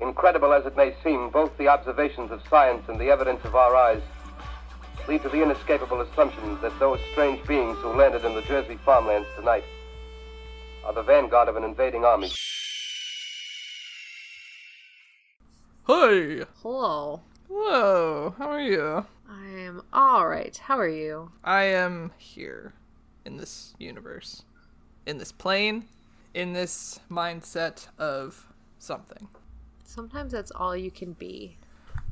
Incredible as it may seem, both the observations of science and the evidence of our eyes lead to the inescapable assumption that those strange beings who landed in the Jersey farmlands tonight are the vanguard of an invading army. Hey! Hello. Whoa, how are you? I am alright. How are you? I am here in this universe, in this plane, in this mindset of something. Sometimes that's all you can be.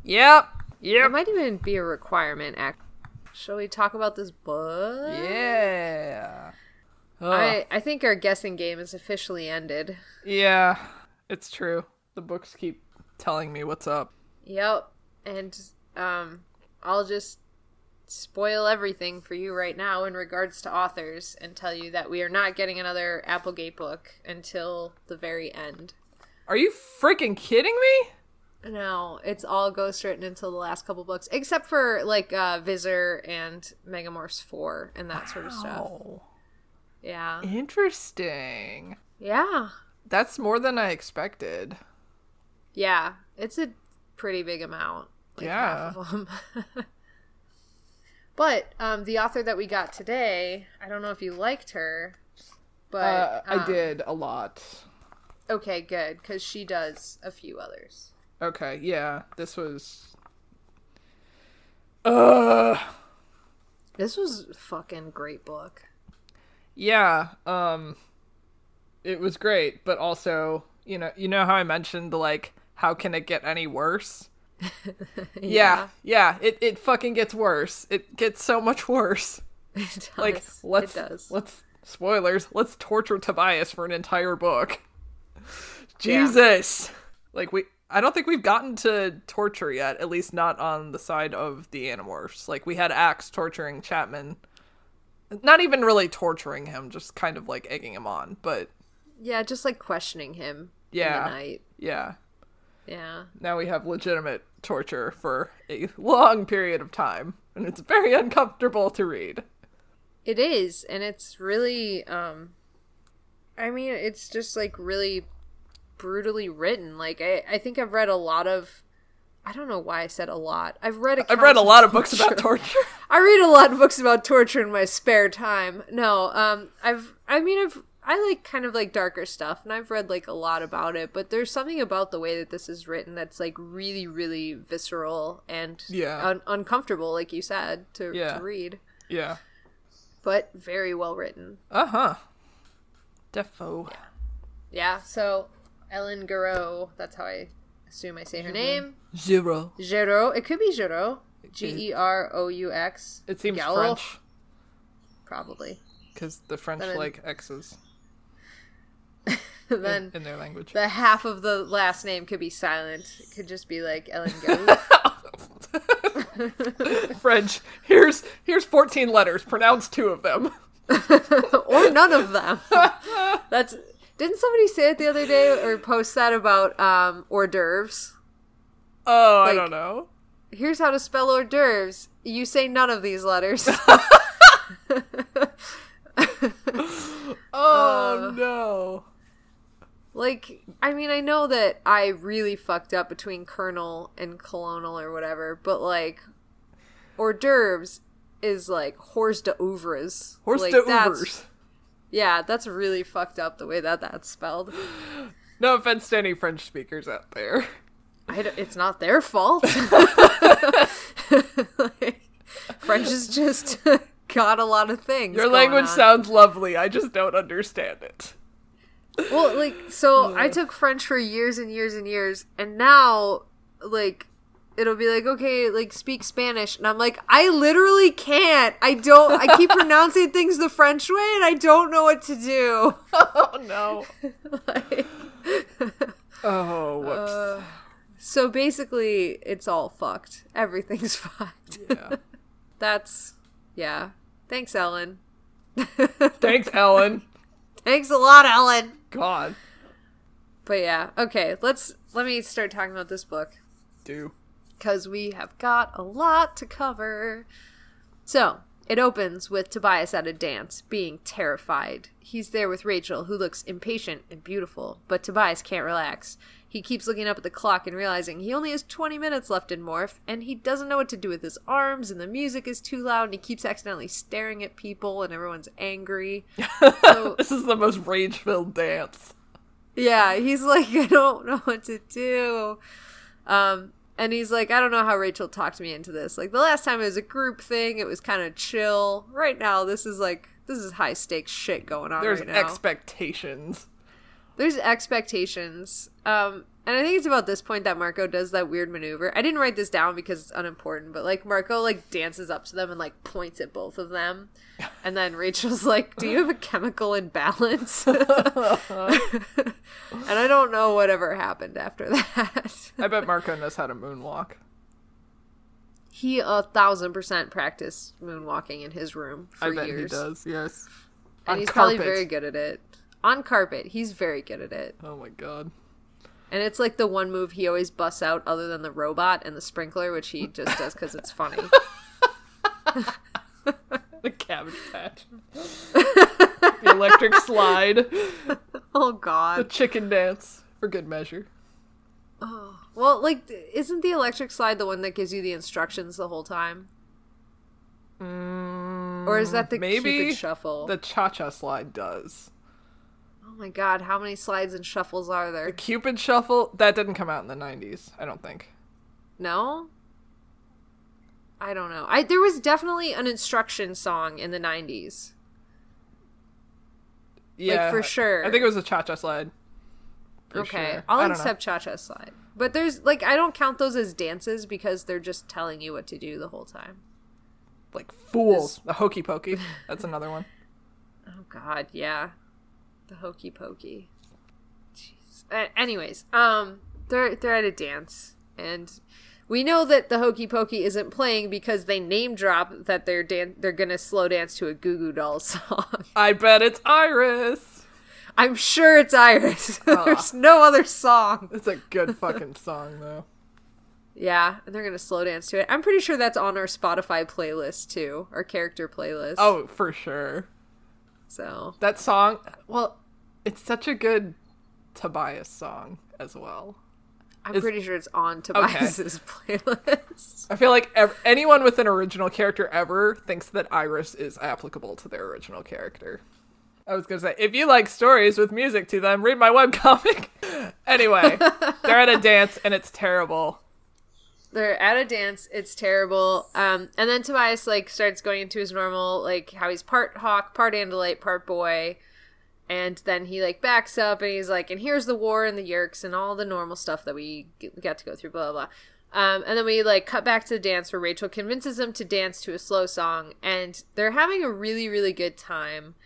Yep, It might even be a requirement. Act. Shall we talk about this book? Yeah. Ugh. I, I think our guessing game is officially ended. Yeah, it's true. The books keep telling me what's up. Yep. And um I'll just spoil everything for you right now in regards to authors and tell you that we are not getting another Applegate book until the very end. Are you freaking kidding me? No, it's all ghost written until the last couple books, except for like uh Visser and Megamorphs 4 and that sort of stuff. Oh, Yeah. interesting. Yeah. That's more than I expected. Yeah. It's a pretty big amount. Like Yeah. half of them. but um, the author that we got today, I don't know if you liked her, but Uh, I um, did a lot. Okay, good, because she does a few others. Okay, yeah, this was. Uh, This was fucking great book. yeah. Um, it was great, but also, you know, you know how I mentioned like, how can it get any worse? yeah, yeah. It it fucking gets worse. It gets so much worse. It does. Like, let's it does. let's spoilers. Let's torture Tobias for an entire book. Yeah. Jesus. Like we I don't think we've gotten to torture yet, at least not on the side of the Animorphs. Like we had Axe torturing Chapman. Not even really torturing him, just kind of like egging him on. But yeah, just like questioning him Yeah. in the night. yeah, Yeah. now we have legitimate torture for a long period of time, and it's very uncomfortable to read. It is, and it's really um I mean, it's just like really brutally written. Like I I think I've read a lot of I don't know why I said a lot. I've read I've read a lot of books about torture. I read a lot of books about torture in my spare time. No, um I've I mean I've I like kind of like darker stuff and I've read like a lot about it, but there's something about the way that this is written that's like really really visceral and Yeah. un- uncomfortable like you said to Yeah. to read, yeah. but very well written. Uh huh. Defo. Yeah, so Ellen Garou, that's how I assume I say her name. Zero. Gero, it could be Gero. G E R O U X. It seems Gallo? French Probably. because the French Then- like X's then in their language. the half of the last name could be silent. It could just be like Ellen Garou. French. Here's here's 14 letters. Pronounce two of them. or none of them. That's didn't somebody say it the other day or post that about um hors d'oeuvres? Oh, I don't know. Here's how to spell hors d'oeuvres. You say none of these letters. Oh no. like, I mean, I know that I really fucked up between colonel and colonel or whatever, but like, hors d'oeuvres is like hors d'oeuvres. Horse like, de that's- Ubers. Yeah, that's really fucked up the way that that's spelled. No offense to any French speakers out there. I it's not their fault. Like, French is just got a lot of things. Your language on. sounds lovely. I just don't understand it. well, like so. I took French for years and years and years, and now like it'll be like okay, like speak Spanish, and I'm like I literally can't. I don't. I keep pronouncing things the French way, and I don't know what to do. Oh no. like, Oh, whoops. Uh, so basically, it's all fucked. Everything's fucked. yeah. That's yeah. Thanks, Ellen. Thanks, Ellen. Thanks a lot, Ellen. God. But yeah, okay. Let's let me start talking about this book Do. Because we have got a lot to cover. So it opens with Tobias at a dance, being terrified. He's there with Rachel, who looks impatient and beautiful, but Tobias can't relax. He keeps looking up at the clock and realizing he only has 20 minutes left in Morph, and he doesn't know what to do with his arms, and the music is too loud, and he keeps accidentally staring at people, and everyone's angry. So, This is the most rage filled dance. yeah, he's like, I don't know what to do. Um, and he's like, I don't know how Rachel talked me into this. Like the last time it was a group thing, it was kind of chill. Right now, this is like this is high stakes shit going on There's right now. expectations. There's expectations. Um, and I think it's about this point that Marco does that weird maneuver. I didn't write this down because it's unimportant, but like Marco like dances up to them and like points at both of them. And then Rachel's like, "Do you have a chemical imbalance?" and I don't know whatever happened after that. I bet Marco knows how to moonwalk. he a thousand percent practiced moonwalking in his room for I bet years. he does, yes. And On he's probably very good at it. On carpet, he's very good at it. Oh my god. And it's like the one move he always busts out, other than the robot and the sprinkler, which he just does because it's funny. The cabbage patch. the electric slide. oh God! The chicken dance. For good measure. Oh Well, like, isn't the electric slide the one that gives you the instructions the whole time, mm, or is that the maybe Cupid shuffle? The cha cha slide does. Oh my God! How many slides and shuffles are there? Cupid shuffle, that didn't come out in the 90s, I don't think. No. I don't know. I there was definitely an instruction song in the '90s. Yeah. Like for sure. I think it was a cha cha slide. Okay, sure. I'll accept Cha Cha Slide. But there's like I don't count those as dances because they're just telling you what to do the whole time. Like fools. The hokey pokey. That's another one. Oh God, yeah, the hokey pokey. Jeez. Uh, anyways, um, they're they're at a dance, and we know that the hokey pokey isn't playing because they name drop that they're dan- they're gonna slow dance to a Goo Goo Dolls song. I bet it's Iris. I'm sure it's Iris. There's no other song. It's a good fucking song though. Yeah, and they're gonna slow dance to it. I'm pretty sure that's on our Spotify playlist too, our character playlist. Oh, for sure. So That song, well, it's such a good Tobias song as well. I'm Is- pretty sure it's on Tobias's playlist. I feel like ev- anyone with an original character ever thinks that Iris is applicable to their original character. I was gonna say, if you like stories with music to them, read my webcomic. anyway, they're at a dance and it's terrible. They're at a dance. It's terrible. Um, and then Tobias like starts going into his normal like how he's part hawk, part andalite, part boy. And then he like backs up and he's like, and here's the war and the Yeerks and all the normal stuff that we got to go through, blah blah. blah. Um, and then we like cut back to the dance where Rachel convinces him to dance to a slow song, and they're having a really really good time.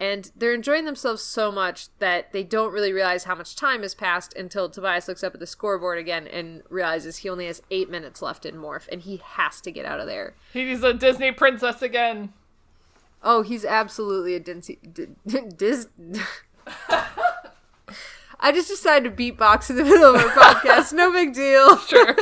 And they're enjoying themselves so much that they don't really realize how much time has passed until Tobias looks up at the scoreboard again and realizes he only has eight minutes left in Morph and he has to get out of there. He's a Disney princess again. Oh, he's absolutely a Disney. D- Dis- I just decided to beatbox in the middle of our podcast. No big deal. Sure.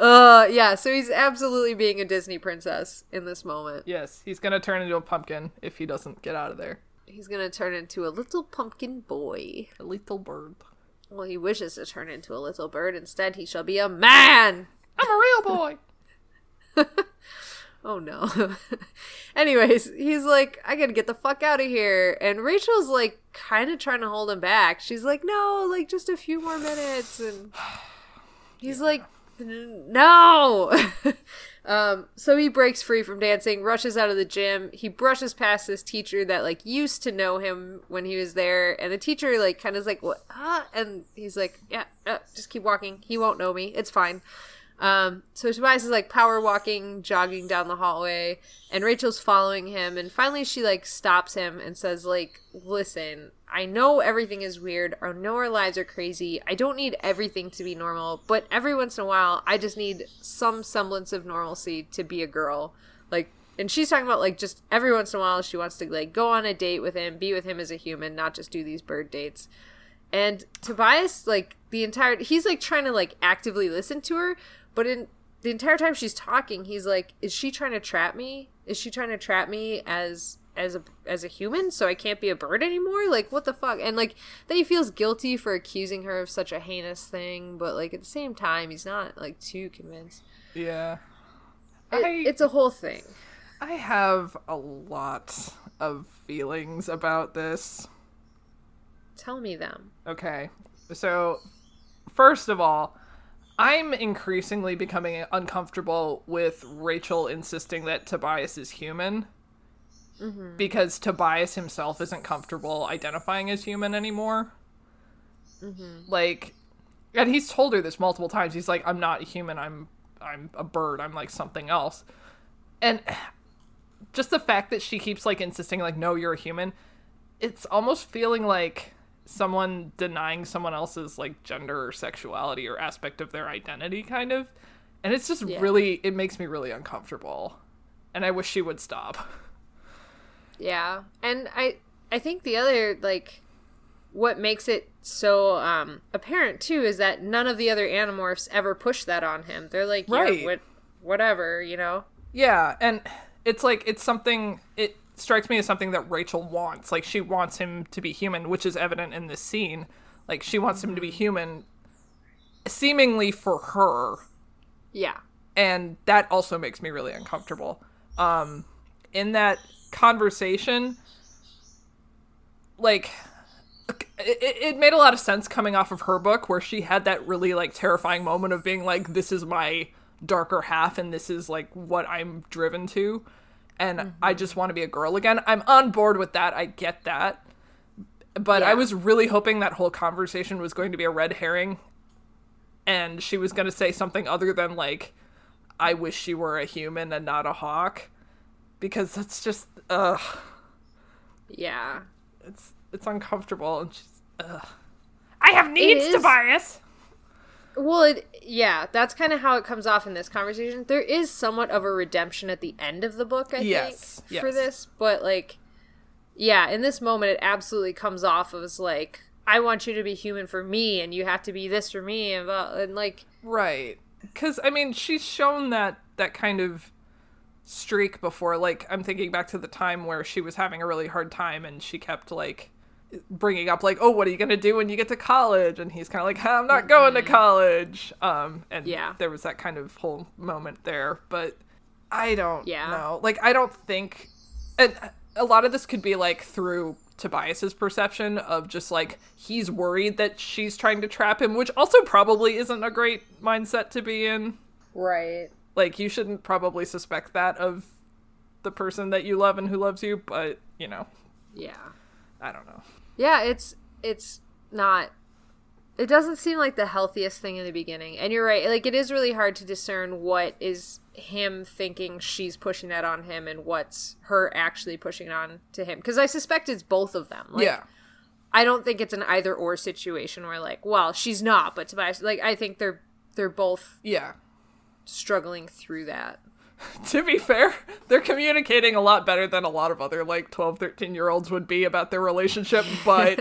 Uh, yeah. So he's absolutely being a Disney princess in this moment. yes, he's gonna turn into a pumpkin if he doesn't get out of there. He's gonna turn into a little pumpkin boy. A little bird. Well, he wishes to turn into a little bird. Instead, he shall be a man. I'm a real boy. Oh no. Anyways, he's like, I gotta get the fuck out of here. And Rachel's like, kind of trying to hold him back. She's like, no, like just a few more minutes. And he's like, "N- no. um, so he breaks free from dancing, rushes out of the gym. He brushes past this teacher that like used to know him when he was there. And the teacher like kind of is like, what? Huh? And he's like, yeah, uh, just keep walking. He won't know me. It's fine. Um, so Tobias is like power walking, jogging down the hallway, and Rachel's following him. And finally, she like stops him and says, "Like, listen, I know everything is weird. I know our lives are crazy. I don't need everything to be normal, but every once in a while, I just need some semblance of normalcy to be a girl. Like, and she's talking about like just every once in a while, she wants to like go on a date with him, be with him as a human, not just do these bird dates." And Tobias, like the entire, he's like trying to like actively listen to her, but in the entire time she's talking, he's like, "Is she trying to trap me? Is she trying to trap me as as a as a human so I can't be a bird anymore? Like what the fuck?" And like then he feels guilty for accusing her of such a heinous thing, but like at the same time, he's not like too convinced. Yeah. It, I- it's a whole thing. I have a lot of feelings about this. Tell me them. Okay. So, first of all, I'm increasingly becoming uncomfortable with Rachel insisting that Tobias is human. Mm-hmm. Because Tobias himself isn't comfortable identifying as human anymore. Mm-hmm. Like, and he's told her this multiple times. He's like, "I'm not a human. I'm, I'm a bird. I'm like something else." And just the fact that she keeps like insisting, like, "No, you're a human," it's almost feeling like someone denying someone else's like gender or sexuality or aspect of their identity kind of and it's just Yeah. really it makes me really uncomfortable and i wish she would stop Yeah. And I I think the other like what makes it so um apparent too is that none of the other animorphs ever push that on him. They're like, yeah, Right. what whatever, you know. yeah and it's like it's something it strikes me as something that rachel wants. Like she wants him to be human which is evident in this scene. Like she wants him to be human seemingly for her. Yeah. and that also makes me really uncomfortable. Um in that conversation like it, it made a lot of sense coming off of her book where she had that really like terrifying moment of being like this is my darker half and this is like what i'm driven to and mm-hmm. i just want to be a girl again i'm on board with that i get that but i was really hoping that whole conversation was going to be a red herring and she was going to say something other than like i wish she were a human and not a hawk because that's just ugh Yeah. it's it's uncomfortable and she's ugh. I have needs. Tobias. Well, it yeah, that's kind of how it comes off in this conversation. There is somewhat of a redemption at the end of the book, I Yes, think, for this, but like yeah, in this moment it absolutely comes off as like I want you to be human for me and you have to be this for me and blah, and like Right. Cuz I mean, she's shown that that kind of streak before like I'm thinking back to the time where she was having a really hard time and she kept like bringing up like, "Oh, what are you going to do when you get to college?" and he's kind of like, "I'm not going to college." Um and Yeah. there was that kind of whole moment there, but I don't Yeah. know. Like I don't think and a lot of this could be like through Tobias's perception of just like he's worried that she's trying to trap him, which also probably isn't a great mindset to be in. right. Like you shouldn't probably suspect that of the person that you love and who loves you, but you know, Yeah. I don't know. Yeah, it's it's not it doesn't seem like the healthiest thing in the beginning. And you're right, like it is really hard to discern what is him thinking she's pushing that on him and what's her actually pushing it on to him because I suspect it's both of them. Like, yeah. I don't think it's an either or situation where like, well, she's not, but Tobias like I think they're they're both Yeah. struggling through that. To be fair, they're communicating a lot better than a lot of other like 12, 13 year olds would be about their relationship, but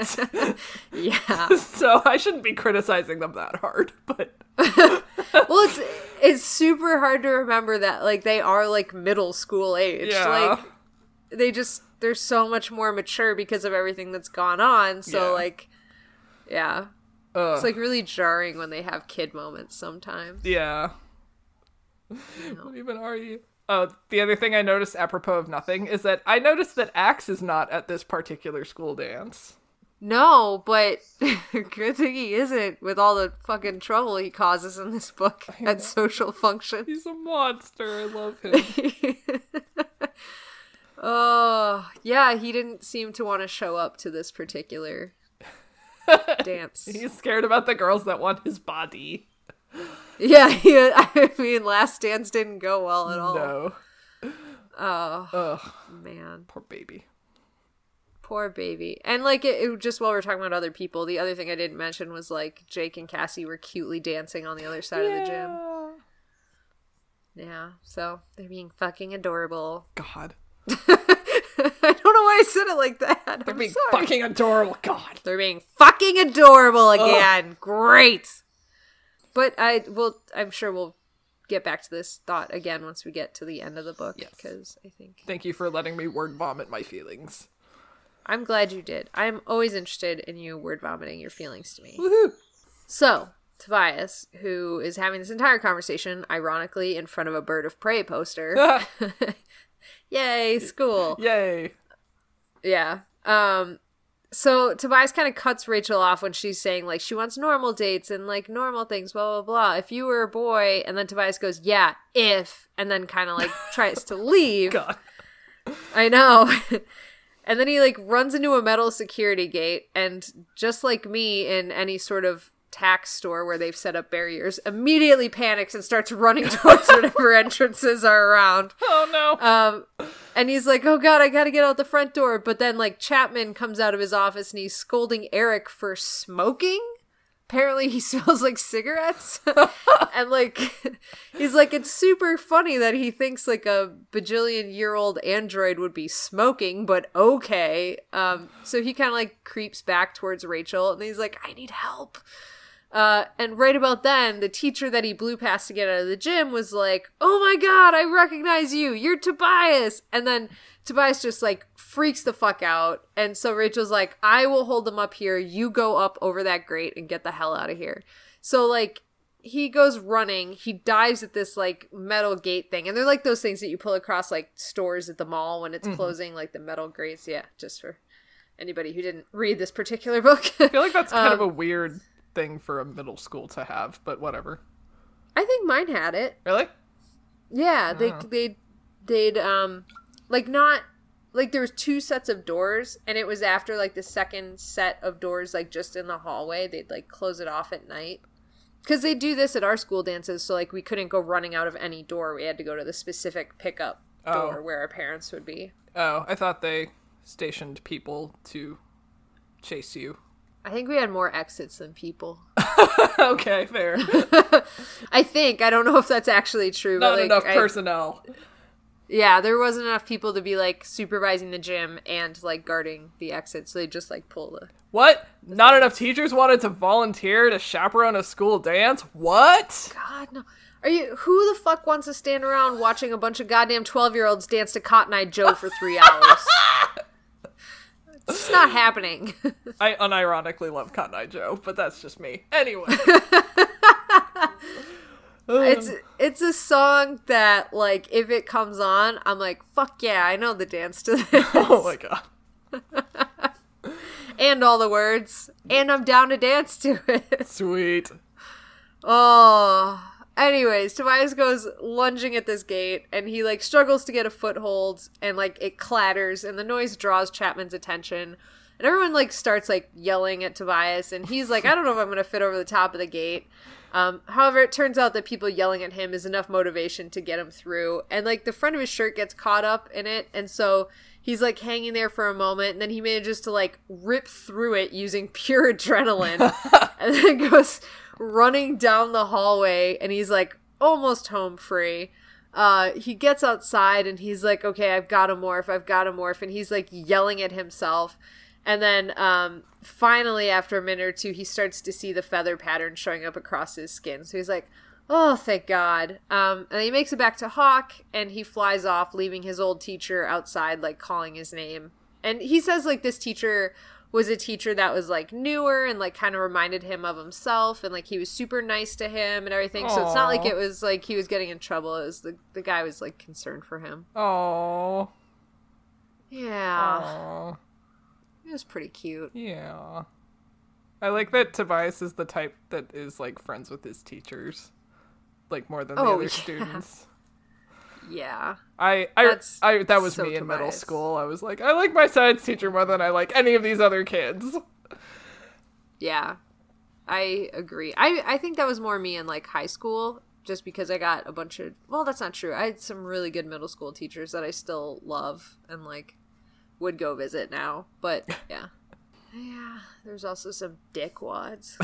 Yeah. so I shouldn't be criticizing them that hard, but well, it's it's super hard to remember that like they are like middle school age. Yeah. Like they just they're so much more mature because of everything that's gone on. So Yeah. like yeah. uh, It's like really jarring when they have kid moments sometimes. Yeah. What even are you? Oh, the other thing I noticed apropos of nothing is that I noticed that Axe is not at this particular school dance. No, but good thing he isn't with all the fucking trouble he causes in this book at social functions. He's a monster. I love him. Oh, yeah, he didn't seem to want to show up to this particular dance. He's scared about the girls that want his body. Yeah, he, I mean, Last Dance didn't go well at all. No. Oh Ugh, man, poor baby. poor baby. And like, it, it just while we're talking about other people, the other thing I didn't mention was like Jake and Cassie were cutely dancing on the other side of the gym. Yeah. Yeah, so they're being fucking adorable. God. I don't know why I said it like that. They're I'm being sorry. fucking adorable. God. They're being fucking adorable again. Great. But I will. I'm sure we'll get back to this thought again once we get to the end of the book Yes. because I think Thank you for letting me word vomit my feelings. I'm glad you did. I'm always interested in you word vomiting your feelings to me. Woohoo. So, Tobias, who is having this entire conversation, ironically, in front of a bird of prey poster. Yay, school. Yay. Yeah. Um so Tobias kind of cuts Rachel off when she's saying like she wants normal dates and like normal things, blah blah blah. If you were a boy, and then Tobias goes, "Yeah, if," and then kind of like tries to leave. God. I know. and then he like runs into a metal security gate, and just like me in any sort of tax store where they've set up barriers, immediately panics and starts running towards whatever entrances are around. Oh no. Um, and he's like, "Oh God, I gotta get out the front door." But then, like, Chapman comes out of his office and he's scolding Eric for smoking. Apparently, he smells like cigarettes, and like, he's like, "It's super funny that he thinks like a bajillion year old android would be smoking, but okay." Um, so he kind of like creeps back towards Rachel, and he's like, "I need help." Uh, and right about then, the teacher that he blew past to get out of the gym was like, "Oh my god, I recognize you! You're Tobias!" And then Tobias just like freaks the fuck out, and so Rachel's like, "I will hold them up here. You go up over that grate and get the hell out of here." So like he goes running, he dives at this like metal gate thing, and they're like those things that you pull across like stores at the mall when it's closing, like the metal grates. Yeah, just for anybody who didn't read this particular book. I feel like that's kind Um, of a weird thing for a middle school to have, but whatever. I think mine had it. Really? Yeah, they they they'd um like not like there was two sets of doors and it was after like the second set of doors like just in the hallway they'd like close it off at night because they do this at our school dances so like we couldn't go running out of any door we had to go to the specific pickup Oh. door where our parents would be Oh, I thought they stationed people to chase you. I think we had more exits than people okay, fair. i think i don't know if that's actually true Not but like enough I- personnel. yeah there wasn't enough people to be like supervising the gym and like guarding the exits so they just like pull the What? Not enough teachers wanted to volunteer to chaperone a school dance? What? God no. Are you who the fuck wants to stand around watching a bunch of goddamn twelve year olds dance to Cotton Eye Joe for three hours? it's just not happening. I unironically love Cotton Eye Joe, but that's just me. Anyway. it's it's a song that like if it comes on, I'm like, fuck yeah, I know the dance to this. oh my god. and all the words. And I'm down to dance to it. Sweet. Oh. Anyways, Tobias goes lunging at this gate and he like struggles to get a foothold and like it clatters and the noise draws Chapman's attention. And everyone like starts like yelling at Tobias and he's like, I don't know if I'm gonna fit over the top of the gate. Um, however, it turns out that people yelling at him is enough motivation to get him through. And like the front of his shirt gets caught up in it, and so he's like hanging there for a moment, and then he manages to like rip through it using pure adrenaline, and then goes running down the hallway, and he's like almost home free. Uh, he gets outside and he's like, okay, I've got to morph, I've got to morph, and he's like yelling at himself. And then um, finally, after a minute or two, he starts to see the feather pattern showing up across his skin. So he's like, oh, thank God. Um, and he makes it back to Hawk and he flies off, leaving his old teacher outside, like calling his name. And he says, like, this teacher was a teacher that was like newer and like kind of reminded him of himself and like he was super nice to him and everything so it's not like it was like he was getting in trouble it was the, the guy was like concerned for him Oh. yeah Aw. It was pretty cute Yeah. I like that Tobias is the type that is like friends with his teachers. Like more than the Oh, other yeah. students. yeah I I, That's I that was so me in middle school. I was like, I like my science teacher more than I like any of these other kids. Yeah. I agree. I I think that was more me in like high school, just because I got a bunch of. Well, that's not true. I had some really good middle school teachers that I still love and like would go visit now. But yeah, yeah. There's also some dickwads.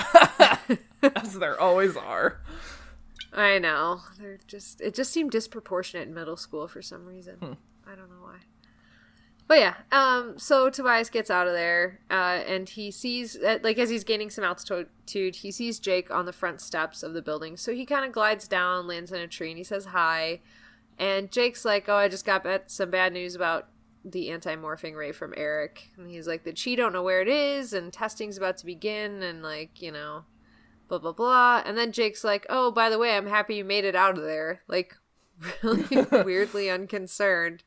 As there always are. I know. They're just. It just seemed disproportionate in middle school for some reason. I don't know why. But yeah, um, so Tobias gets out of there, uh, and he sees, uh, like, as he's gaining some altitude, he sees Jake on the front steps of the building. So he kind of glides down, lands in a tree, and he says hi. And Jake's like, "Oh, I just got some bad news about the anti-morphing ray from Eric." And he's like, "The Chee don't know where it is, and testing's about to begin, and like, you know, blah blah blah." And then Jake's like, "Oh, by the way, I'm happy you made it out of there." Like, really weirdly unconcerned.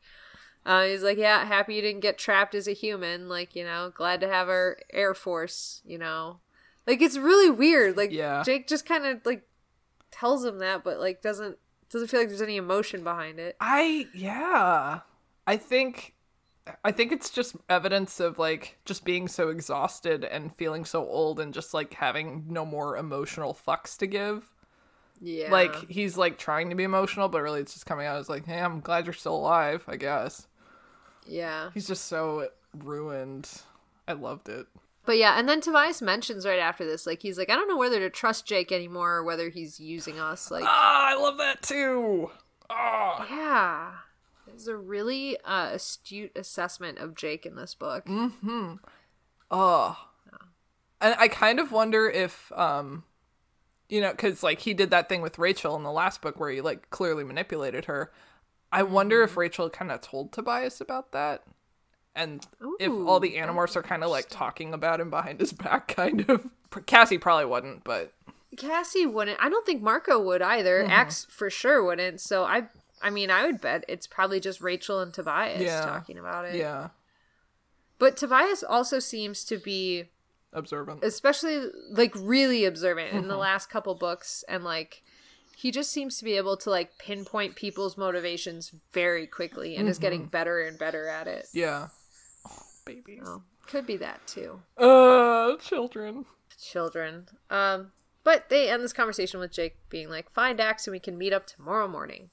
Uh, he's like, yeah, happy you didn't get trapped as a human. Like, you know, glad to have our Air Force, you know. Like, it's really weird. Like, Yeah. Jake just kind of, like, tells him that, but, like, doesn't doesn't feel like there's any emotion behind it. I yeah. I think I think it's just evidence of like just being so exhausted and feeling so old and just like having no more emotional fucks to give. Yeah. Like he's like trying to be emotional, but really it's just coming out as like, "Hey, I'm glad you're still alive." I guess yeah. he's just so ruined. I loved it. But yeah, and then Tobias mentions right after this, like, he's like, I don't know whether to trust Jake anymore or whether he's using us. Like, Ah, I love that too. Ah, yeah. It's a really uh, astute assessment of Jake in this book. oh. And I kind of wonder if, um, you know, because like he did that thing with Rachel in the last book where he like clearly manipulated her. I wonder if Rachel kind of told Tobias about that, and if all the Animorphs are kind of like talking about him behind his back, kind of. Cassie probably wouldn't, but Cassie wouldn't. I don't think Marco would either. Mm-hmm. Axe for sure wouldn't. So I, I mean, I would bet it's probably just Rachel and Tobias Yeah. talking about it. yeah, But Tobias also seems to be, observant. especially like really observant in the Mm-hmm. last couple books, and like he just seems to be able to like pinpoint people's motivations very quickly, and is getting Mm-hmm. better and better at it. yeah. Oh, babies. Oh, could be that too. Uh, children. children. Um, but they end this conversation with Jake being like, "Find Axe and we can meet up tomorrow morning."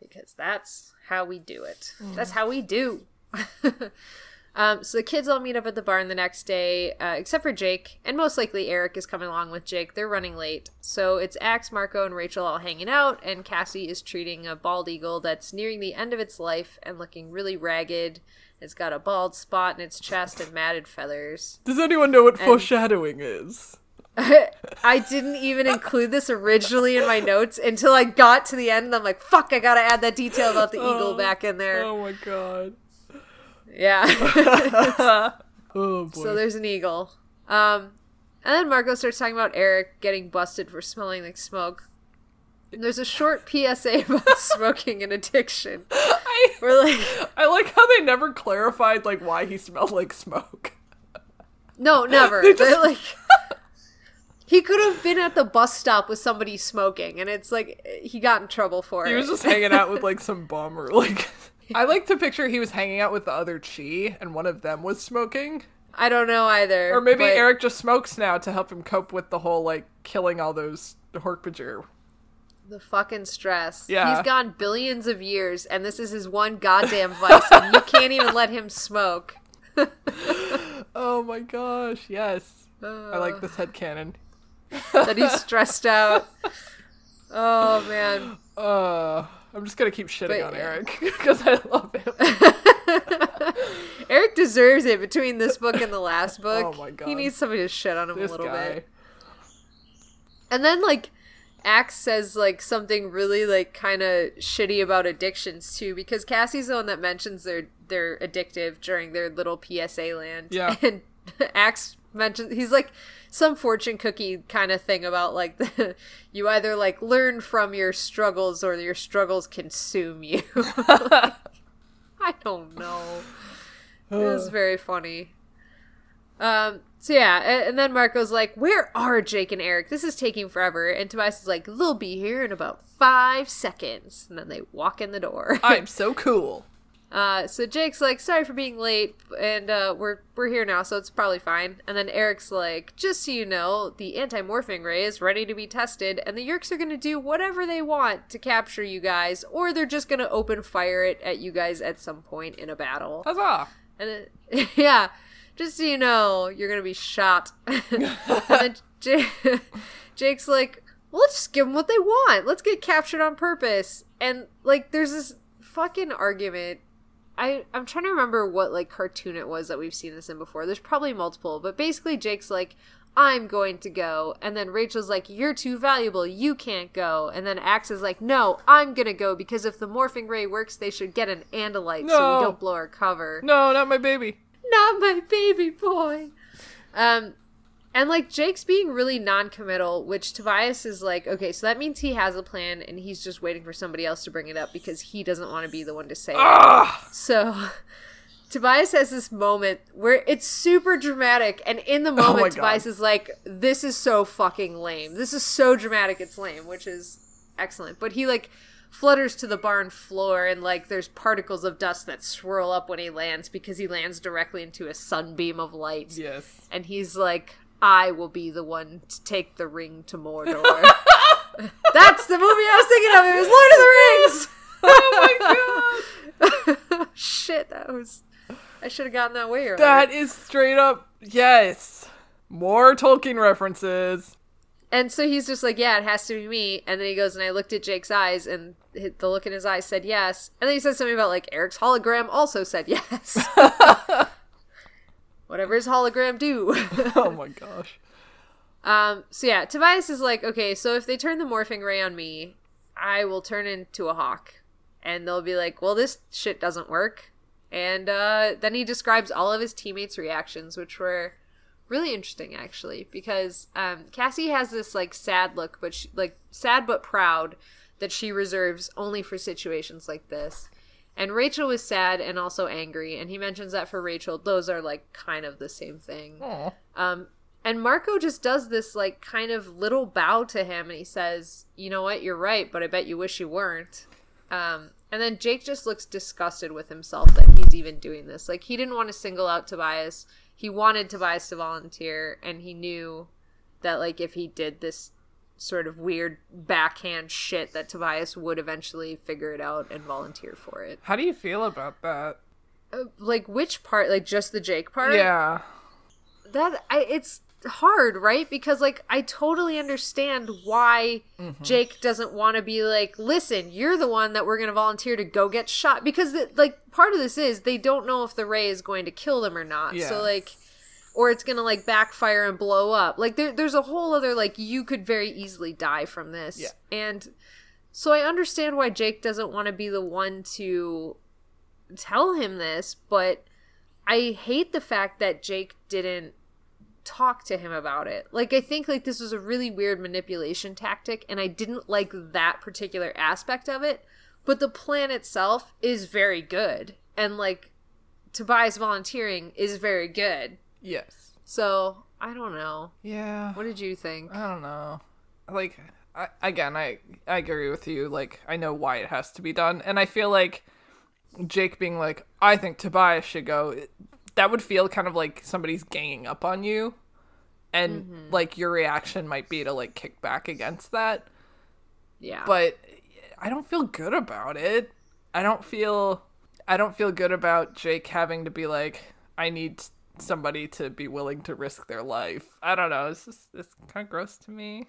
Because that's how we do it. That's how we do. um, so the kids all meet up at the barn the next day, uh, except for Jake, and most likely Eric is coming along with Jake. They're running late, so it's Axe, Marco, and Rachel all hanging out, and Cassie is treating a bald eagle that's nearing the end of its life and looking really ragged. It's got a bald spot in its chest and matted feathers. Does anyone know what foreshadowing is? I didn't even include this originally in my notes until I got to the end. And I'm like, fuck, I gotta add that detail about the eagle back in there. Oh my god. Yeah. Oh boy. so there's an eagle. Um, and then Marco starts talking about Eric getting busted for smelling like smoke. And there's a short PSA about smoking and addiction. I, We're like, I like how they never clarified like why he smelled like smoke. no, never. They just- They're like, he could have been at the bus stop with somebody smoking, and it's like he got in trouble for He it. He was just hanging out with like some bum or like. I like to picture he was hanging out with the other Chee, and one of them was smoking. I don't know either. Or maybe but- Eric just smokes now to help him cope with the whole like killing all those Hork-Bajir. The fucking stress. Yeah. He's gone billions of years, and this is his one goddamn vice, and you can't even let him smoke. Oh my gosh, yes. I like this headcanon. That he's stressed out. Oh man. Uh, I'm just gonna keep shitting But, on. Eric because I love him. Eric deserves it between this book and the last book. Oh my God. He needs somebody to shit on him This a little guy. bit. And then like Axe says like something really like kind of shitty about addictions too, because Cassie's the one that mentions they're they're addictive during their little PSA land. Yeah. And Axe mentions he's like some fortune cookie kind of thing about like the, you either like learn from your struggles or your struggles consume you. I don't know. It was very funny. Um, so yeah, and then Marco's like, "Where are Jake and Eric? This is taking forever." And Tobias is like, "They'll be here in about five seconds." And then they walk in the door. I'm so cool. Uh, so Jake's like, sorry for being late, and uh, we're we're here now, so it's probably fine. And then Eric's like, just so you know, the anti-morphing ray is ready to be tested, and the Yeerks are gonna do whatever they want to capture you guys, or they're just gonna open fire it at you guys at some point in a battle. Huzzah! And then, yeah, just so you know, you're gonna be shot. J- Jake's like, well, let's just give them what they want. Let's get captured on purpose. And like, there's this fucking argument I I'm trying to remember what like cartoon it was that we've seen this in before. There's probably multiple, but basically Jake's like I'm going to go. And then Rachel's like, You're too valuable. You can't go. And then Axe is like, No, I'm going to go because if the morphing ray works, they should get an Andalite so we don't blow our cover. No, not my baby. Not my baby boy. Um, and like Jake's being really non-committal, which Tobias is like, okay, so that means he has a plan and he's just waiting for somebody else to bring it up because he doesn't want to be the one to say it. Ah! So Tobias has this moment where it's super dramatic, and in the moment, God. Tobias is like, "This is so fucking lame. This is so dramatic. It's lame," which is excellent. But he like flutters to the barn floor, and like there's particles of dust that swirl up when he lands because he lands directly into a sunbeam of light. Yes. And he's like, "I will be the one to take the ring to Mordor." That's the movie I was thinking of. It was Lord of the Rings. Oh my god! Shit, that was. I should have gotten that way earlier. That is straight up yes. More Tolkien references. And so he's just like, yeah, it has to be me. And then he goes, and I looked at Jake's eyes, and the look in his eyes said yes. And then he said something about like Eric's hologram also said yes. Whatever his hologram do. Oh my gosh. um. So yeah, Tobias is like, okay, so if they turn the morphing ray on me, I will turn into a hawk, and they'll be like, well, this shit doesn't work. And uh, then he describes all of his teammates' reactions, which were really interesting actually because um, Cassie has this like sad look, but she, like sad but proud that she reserves only for situations like this. And Rachel was sad and also angry, and he mentions that for Rachel, those are like kind of the same thing. Um, and Marco just does this like kind of little bow to him, and he says, "You know what? You're right, but I bet you wish you weren't." Um, and then Jake just looks disgusted with himself that he's even doing this. Like he didn't want to single out Tobias. He wanted Tobias to volunteer, and he knew that like if he did this sort of weird backhand shit, that Tobias would eventually figure it out and volunteer for it. How do you feel about that? Uh, like which part? Like just the Jake part? Yeah. that I, it's hard right because like i totally understand why jake doesn't want to be like listen you're the one that we're going to volunteer to go get shot because the, like part of this is they don't know if the ray is going to kill them or not Yeah. so like or it's going to like backfire and blow up like there, there's a whole other like you could very easily die from this Yeah. and so i understand why jake doesn't want to be the one to tell him this but i hate the fact that jake didn't talk to him about it. Like I think like this was a really weird manipulation tactic and I didn't like that particular aspect of it, but the plan itself is very good and like Tobias volunteering is very good. Yes. So, I don't know. Yeah. What did you think? I don't know. Like, I, again, I I agree with you. Like, I know why it has to be done, and I feel like Jake being like, "I think Tobias should go," it- that would feel kind of like somebody's ganging up on you, and mm-hmm. like your reaction might be to like kick back against that. Yeah. But I don't feel good about it. I don't feel I don't feel good about Jake having to be like, "I need." Somebody to be willing to risk their life. I don't know. It's just it's kind of gross to me.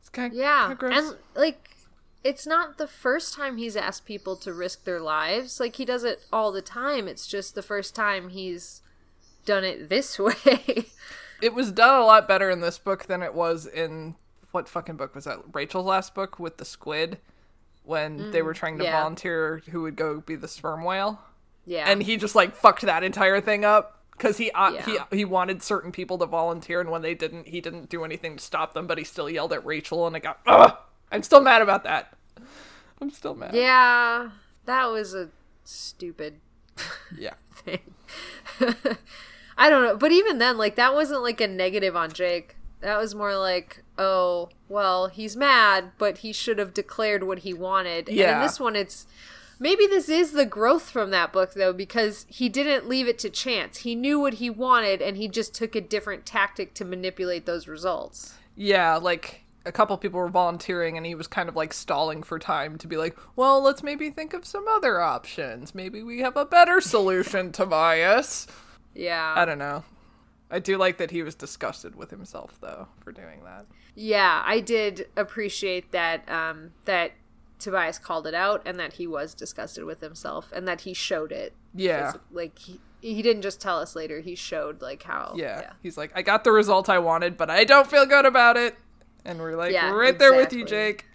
It's kind of Yeah, gross. and like it's not the first time he's asked people to risk their lives. Like he does it all the time. It's just the first time he's done it this way. it was done a lot better in this book than it was in what fucking book was that? Rachel's last book with the squid when they were trying to Mm, yeah. volunteer who would go be the sperm whale. yeah. And he just like fucked that entire thing up cuz he uh, Yeah. he he wanted certain people to volunteer and when they didn't, he didn't do anything to stop them, but he still yelled at Rachel and I got Ugh! I'm still mad about that. I'm still mad. yeah, that was a stupid Yeah. thing. I don't know, but even then like that wasn't like a negative on Jake. That was more like, oh, well, he's mad, but he should have declared what he wanted. And in Yeah. this one it's Maybe this is the growth from that book though, because he didn't leave it to chance. He knew what he wanted, and he just took a different tactic to manipulate those results. Yeah, like a couple people were volunteering and he was kind of like stalling for time to be like, well, let's maybe think of some other options. Maybe we have a better solution, Tobias. Yeah. I don't know. I do like that he was disgusted with himself though for doing that. Yeah, I did appreciate that um that Tobias called it out and that he was disgusted with himself and that he showed it. Yeah. Like he he didn't just tell us later, he showed like how Yeah. He's like, I got the result I wanted, but I don't feel good about it. And we're like, Yeah, right there with you. Jake.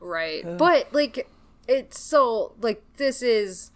Right. But like it's so like this is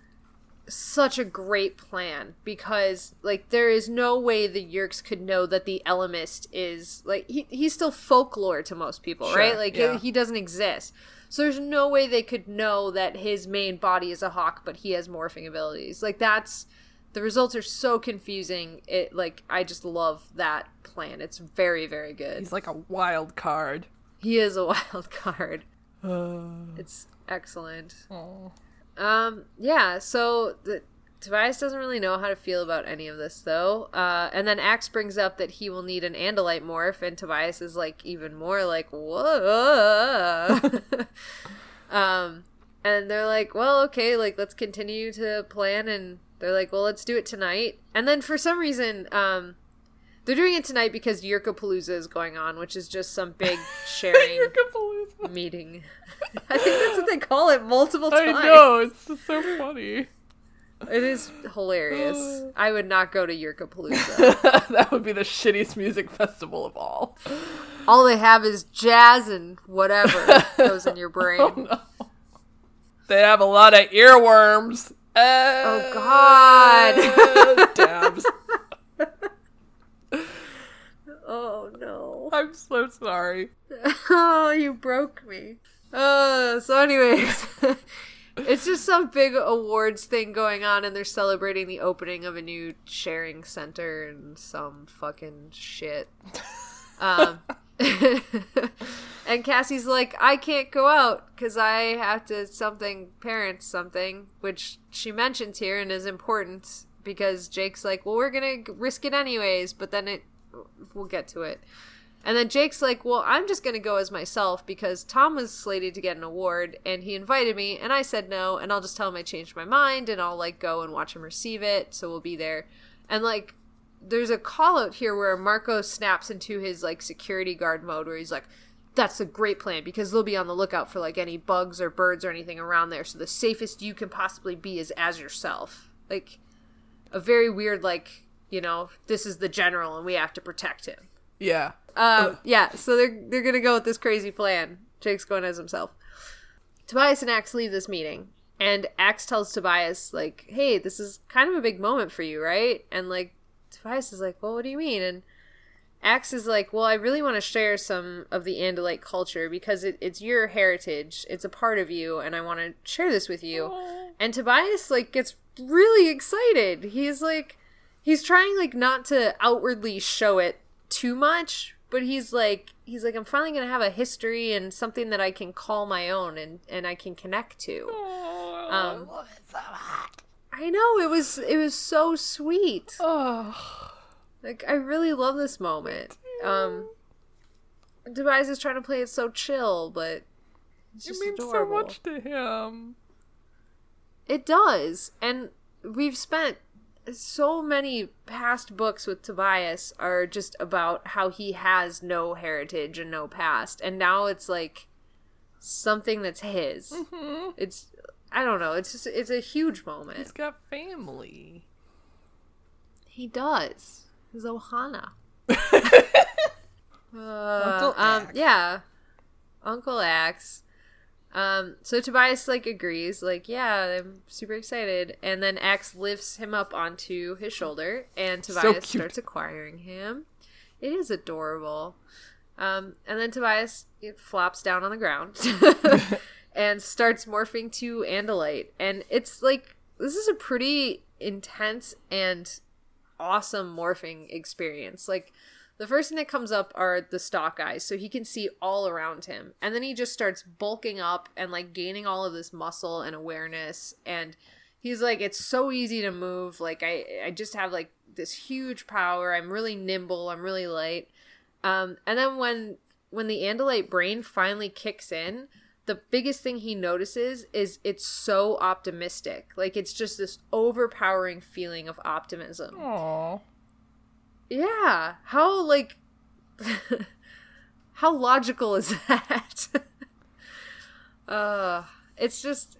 such a great plan because like there is no way the Yeerks could know that the Ellimist is like he, he's still folklore to most people, Sure, right? Like yeah. he, he doesn't exist. So there's no way they could know that his main body is a hawk but he has morphing abilities. Like that's the results are so confusing. It like I just love that plan. It's very very good. He's like a wild card. He is a wild card. Uh, It's excellent. oh. Um, yeah, so the Tobias doesn't really know how to feel about any of this though. Uh, and then Ax brings up that he will need an Andalite morph, and Tobias is like even more like, whoa. um, and they're like, well, okay, like let's continue to plan, and they're like, well, let's do it tonight. And then for some reason, um, they're doing it tonight because Yeerkapalooza is going on, which is just some big sharing meeting. I think that's what they call it multiple times. I know, it's just so funny. It is hilarious. I would not go to Yeerkapalooza. that would be the shittiest music festival of all. All they have is jazz and whatever goes in your brain. They have a lot of earworms. Oh, God. Dabs. Oh no. I'm so sorry. Oh, you broke me. Uh, so anyways, it's just some big awards thing going on and they're celebrating the opening of a new sharing center and some fucking shit. Um and Cassie's like, I can't go out because I have to something parents something, which she mentions here and is important because Jake's like, well, we're gonna risk it anyways, but then it, we'll get to it. And then Jake's like, well, I'm just gonna go as myself because Tom was slated to get an award and he invited me and I said no, and I'll just tell him I changed my mind and I'll like go and watch him receive it, so we'll be there. And like there's a call out here where Marco snaps into his like security guard mode where he's like, That's a great plan because they'll be on the lookout for like any bugs or birds or anything around there. So the safest you can possibly be is as yourself. Like a very weird like, you know, this is the general and we have to protect him. Yeah. Um, yeah, so they're they're gonna go with this crazy plan. Jake's going as himself. Tobias and Ax leave this meeting, and Ax tells Tobias like, "Hey, this is kind of a big moment for you, right?" And like, Tobias is like, "Well, what do you mean?" And Ax is like, "Well, I really want to share some of the Andalite culture because it, it's your heritage. It's a part of you, and I want to share this with you." And Tobias like gets really excited. He's like, he's trying like not to outwardly show it too much, but he's like, he's like, I'm finally gonna have a history and something that I can call my own and and I can connect to. Um, I know it was it was so sweet. Oh. Like I really love this moment. Um, Tobias is trying to play it so chill, but it's It means adorable. so much to him. It does. And we've spent so many past books with Tobias are just about how he has no heritage and no past. And now it's like something that's his. Mm-hmm. It's I don't know, it's just it's a huge moment. He's got family. He does. He's Ohana. uh, Uncle um yeah. Uncle Axe. Um, so Tobias like agrees, like, yeah, I'm super excited. And then Ax lifts him up onto his shoulder and Tobias cute. starts acquiring him. It is adorable. Um, and then Tobias it flops down on the ground and starts morphing to Andalite. And it's like this is a pretty intense and awesome morphing experience. Like the first thing that comes up are the stock eyes, so he can see all around him. And then he just starts bulking up and like gaining all of this muscle and awareness. And he's like, it's so easy to move. Like I, I just have like this huge power. I'm really nimble. I'm really light. Um, and then when when the Andalite brain finally kicks in, the biggest thing he notices is it's so optimistic. Like it's just this overpowering feeling of optimism. Aww. Yeah. How like how logical is that? uh it's just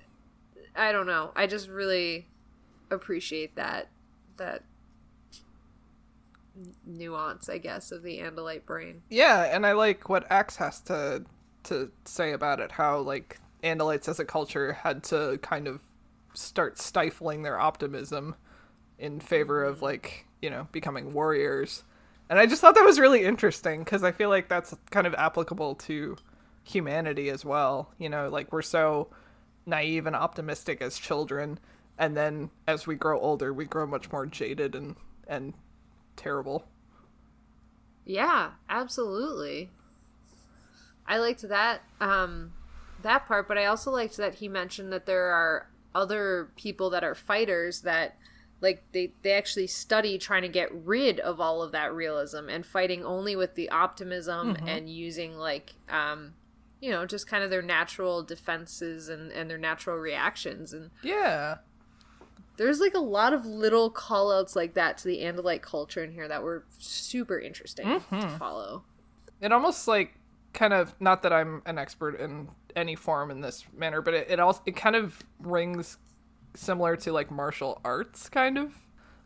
I don't know. I just really appreciate that that nuance, I guess, of the Andalite brain. Yeah, and I like what Ax has to to say about it. How like Andalites as a culture had to kind of start stifling their optimism in favor of like you know becoming warriors. And I just thought that was really interesting because I feel like that's kind of applicable to humanity as well. You know, like we're so naive and optimistic as children, and then as we grow older, we grow much more jaded and and terrible. Yeah, absolutely. I liked that um that part, but I also liked that he mentioned that there are other people that are fighters that like they they actually study trying to get rid of all of that realism and fighting only with the optimism mm-hmm. and using like um you know just kind of their natural defenses and and their natural reactions and yeah there's like a lot of little call outs like that to the andalite culture in here that were super interesting mm-hmm. to follow it almost like kind of not that i'm an expert in any form in this manner but it, it also it kind of rings similar to like martial arts kind of.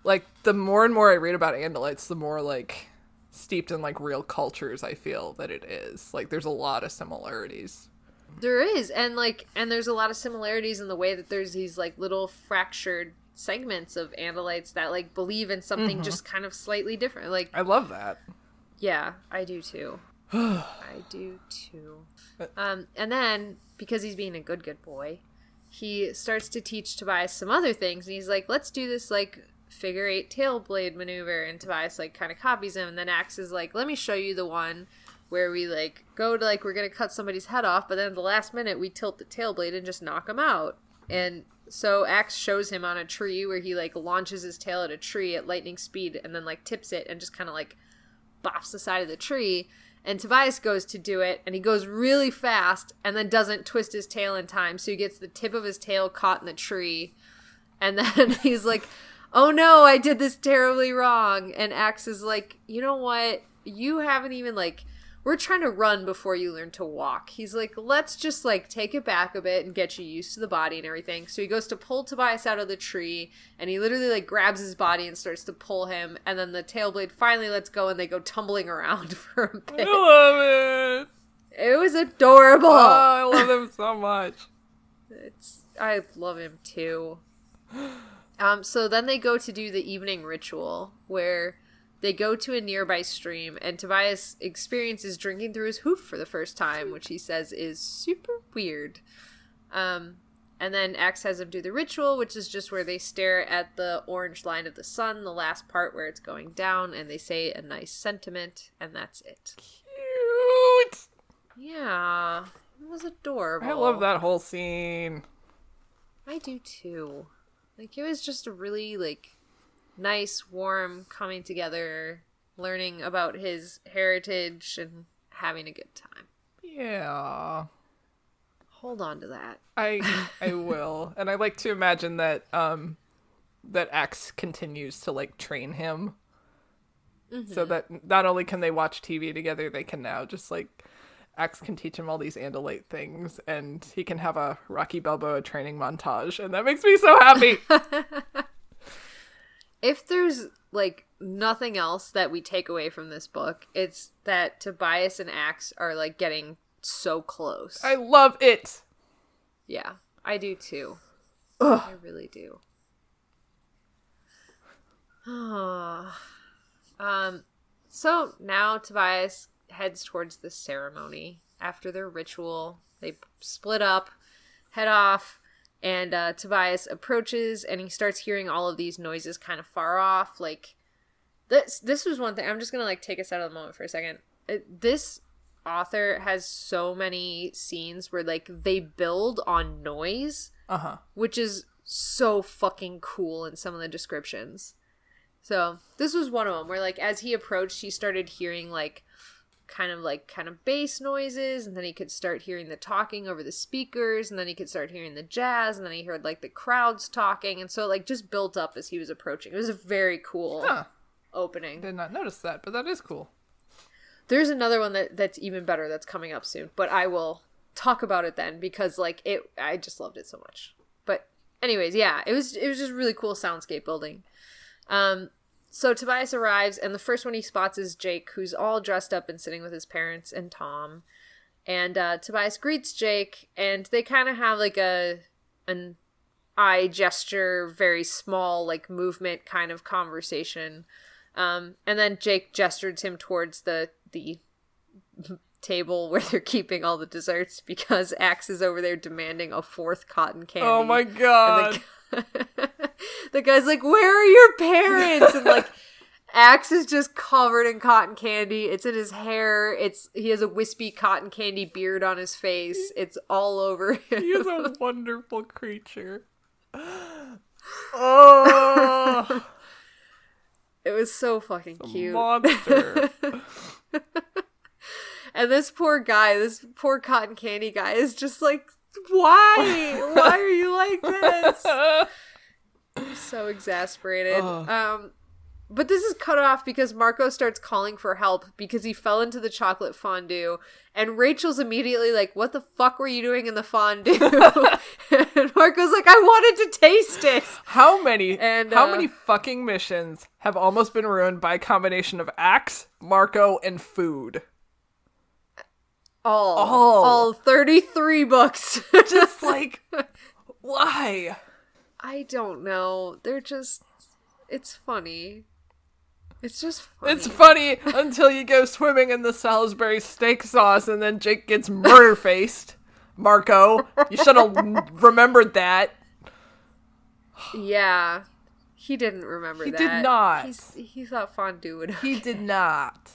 Like the more and more i read about andalites the more like steeped in like real cultures i feel that it is. Like there's a lot of similarities. There is and like and there's a lot of similarities in the way that there's these like little fractured segments of andalites that like believe in something mm-hmm. just kind of slightly different like i love that. Yeah i do too. I do too. Uh, um and then because he's being a good good boy he starts to teach Tobias some other things, and he's like, "Let's do this like figure eight tail blade maneuver." And Tobias like kind of copies him, and then Ax is like, "Let me show you the one." Where we like go to like we're gonna cut somebody's head off, but then at the last minute we tilt the tail blade and just knock him out. And so Ax shows him on a tree where he like launches his tail at a tree at lightning speed and then like tips it and just kind of like bops the side of the tree and Tobias goes to do it and he goes really fast and then doesn't twist his tail in time so he gets the tip of his tail caught in the tree. And then he's like oh no i did this terribly wrong. And ax is like you know what? You haven't even like we're trying to run before you learn to walk. He's like, let's just like take it back a bit and get you used to the body and everything. So he goes to pull Tobias out of the tree and he literally like grabs his body and starts to pull him. And then the tail blade finally lets go and they go tumbling around for a bit. I love it. It was adorable. Oh, I love him so much. It's I love him too. Um, so then they go to do the evening ritual where they go to a nearby stream, and Tobias experiences drinking through his hoof for the first time, which he says is super weird. Um, and then Ax has him do the ritual, which is just where they stare at the orange line of the sun, the last part where it's going down, and they say a nice sentiment, and that's it. Cute! Yeah, it was adorable. I love that whole scene. I do too. Like, it was just a really, like, nice, warm coming together, learning about his heritage and having a good time. Yeah. Hold on to that. I I will. And I like to imagine that um that Ax continues to like train him. Mm-hmm. So that not only can they watch TV together, they can now just like Ax can teach him all these Andalite things, and he can have a Rocky Balboa training montage, and that makes me so happy. if there's like nothing else that we take away from this book, it's that Tobias and Ax are like getting so close. I love it. Yeah, I do too. Ugh. I really do. um so now Tobias heads towards the ceremony after their ritual. They split up, head off and uh, Tobias approaches and he starts hearing all of these noises kind of far off. Like this this was one thing. I'm just gonna like take us out of the moment for a second. It, this author has so many scenes where like they build on noise, Uh huh. which is so fucking cool in some of the descriptions. So this was one of them where like as he approached, he started hearing like kind of like kind of bass noises and then he could start hearing the talking over the speakers and then he could start hearing the jazz and then he heard like the crowds talking and so it, like just built up as he was approaching it was a very cool Huh. opening Did not notice that, but that is cool. there's another one that that's even better that's coming up soon but i will talk about it then because like it i just loved it so much but anyways yeah it was it was just really cool soundscape building um so tobias arrives and the first one he spots is jake who's all dressed up and sitting with his parents and tom. And uh tobias greets jake and they kind of have like a an eye gesture very small like movement kind of conversation. Um, and then Jake gestured him towards the the table where they're keeping all the desserts because Ax is over there demanding a fourth cotton candy. Oh my god. the, the guy's like, "Where are your parents?" And like, Ax is just covered in cotton candy. It's in his hair. It's he has a wispy cotton candy beard on his face. It's all over. Him. he is a wonderful creature. Oh, It was so fucking cute. monster. And this poor guy, this poor cotton candy guy, is just like, why? why are you like this? so exasperated. Um, but this is cut off because Marco starts calling for help because he fell into the chocolate fondue, and Rachel's immediately like, "What the fuck were you doing in the fondue?" and Marco's like, "I wanted to taste it." How many And, how uh, many fucking missions have almost been ruined by a combination of Ax, Marco, and food? All, All. all thirty-three books. Just like why? I don't know. They're just. It's funny. It's just funny. It's funny until you go swimming in the Salisbury steak sauce and then Jake gets murder faced. Marco, you should have remembered that. Yeah. He didn't remember He that. did not. He's, he thought fondue would. He did not.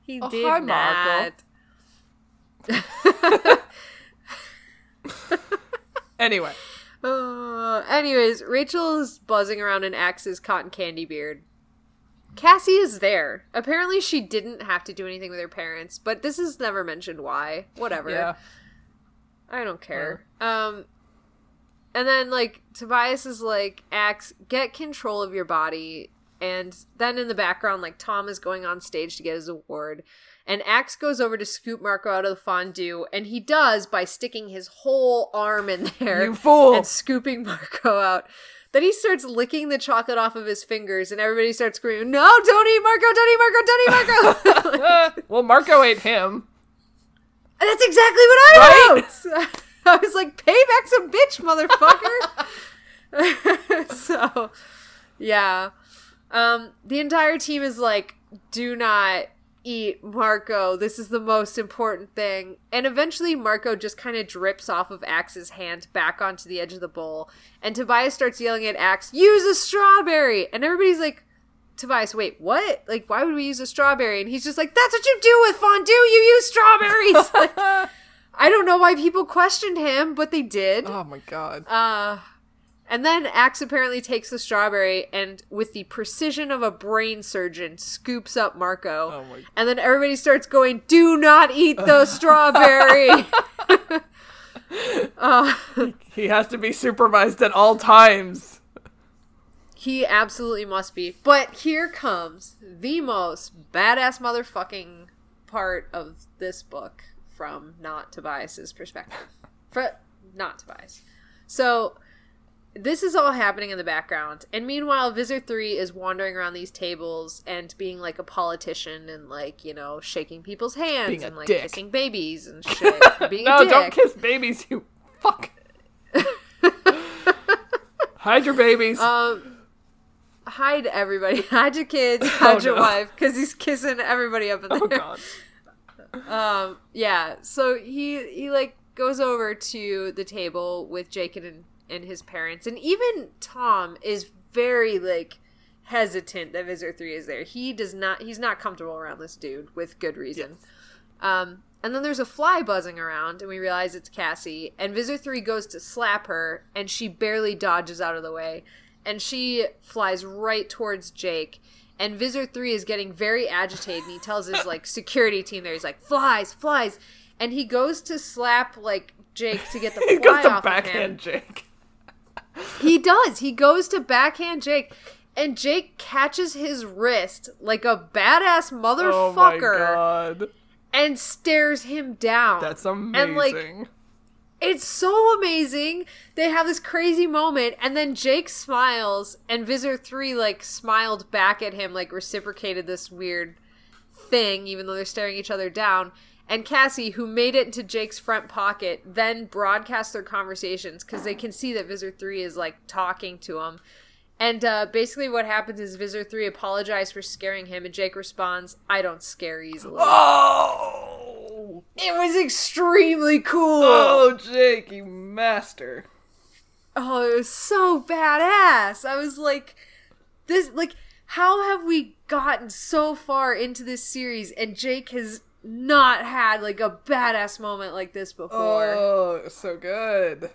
He Oh, did hi, not. Marco. Anyway, Uh, anyways, Rachel is buzzing around in Ax's cotton candy beard. Cassie is there. Apparently, she didn't have to do anything with her parents, but this is never mentioned why. Whatever. yeah. I don't care. Um, and then like Tobias is like, Ax, get control of your body. And then in the background, like Tom is going on stage to get his award, and Ax goes over to scoop Marco out of the fondue, and he does by sticking his whole arm in there You fool. and scooping Marco out. Then he starts licking the chocolate off of his fingers, and everybody starts screaming, "No, don't eat Marco! Don't eat Marco! Don't eat Marco!" Uh, well, Marco ate him. That's exactly what I wrote. I was like, "Payback's a bitch, motherfucker." so, yeah. Um, the entire team is like, "Do not eat Marco. This is the most important thing." And eventually, Marco just kind of drips off of Ax's hand back onto the edge of the bowl, and Tobias starts yelling at Ax, "Use a strawberry!" And everybody's like. Tobias, wait, what? Like, why would we use a strawberry? And he's just like, that's what you do with fondue. You use strawberries. Like, I don't know why people questioned him, but they did. Oh my god. Uh, and then Ax apparently takes the strawberry and, with the precision of a brain surgeon, scoops up Marco. Oh my- And then everybody starts going, "Do not eat the strawberry." uh, He has to be supervised at all times. he absolutely must be. But here comes the most badass motherfucking part of this book from not Tobias's perspective. For not Tobias. So this is all happening in the background, and meanwhile, Visser Three is wandering around these tables and being like a politician and like you know shaking people's hands and like dick. kissing babies and shit. being No, a dick. don't kiss babies, you fuck. Hide your babies. Um, hide everybody. Hide your kids. Hide your no. wife, because he's kissing everybody up in there. oh god. Um, yeah. So he he like goes over to the table with Jake and and his parents, and even Tom is very like hesitant that Visitor 3 is there. He does not he's not comfortable around this dude with good reason. Um and then there's a fly buzzing around and we realize it's Cassie and Visitor 3 goes to slap her and she barely dodges out of the way and she flies right towards Jake and Visitor 3 is getting very agitated and he tells his like security team there he's like flies flies and he goes to slap like Jake to get the he fly goes to off of him. backhand Jake. He does. He goes to backhand Jake, and Jake catches his wrist like a badass Oh my motherfucker god. and stares him down. That's amazing. And like, it's so amazing. They have this crazy moment, and then Jake smiles, and Visser 3 like smiled back at him, like reciprocated this weird thing, even though they're staring each other down. And Cassie, who made it into Jake's front pocket, then broadcasts their conversations because they can see that Visser 3 is like talking to him. And uh, basically, what happens is Visser 3 apologizes for scaring him, and Jake responds, I don't scare easily. oh! It was extremely cool. Oh, Jake, you master. Oh, it was so badass. I was like, this, like, how have we gotten so far into this series and Jake has not had like a badass moment like this before? Oh, so good.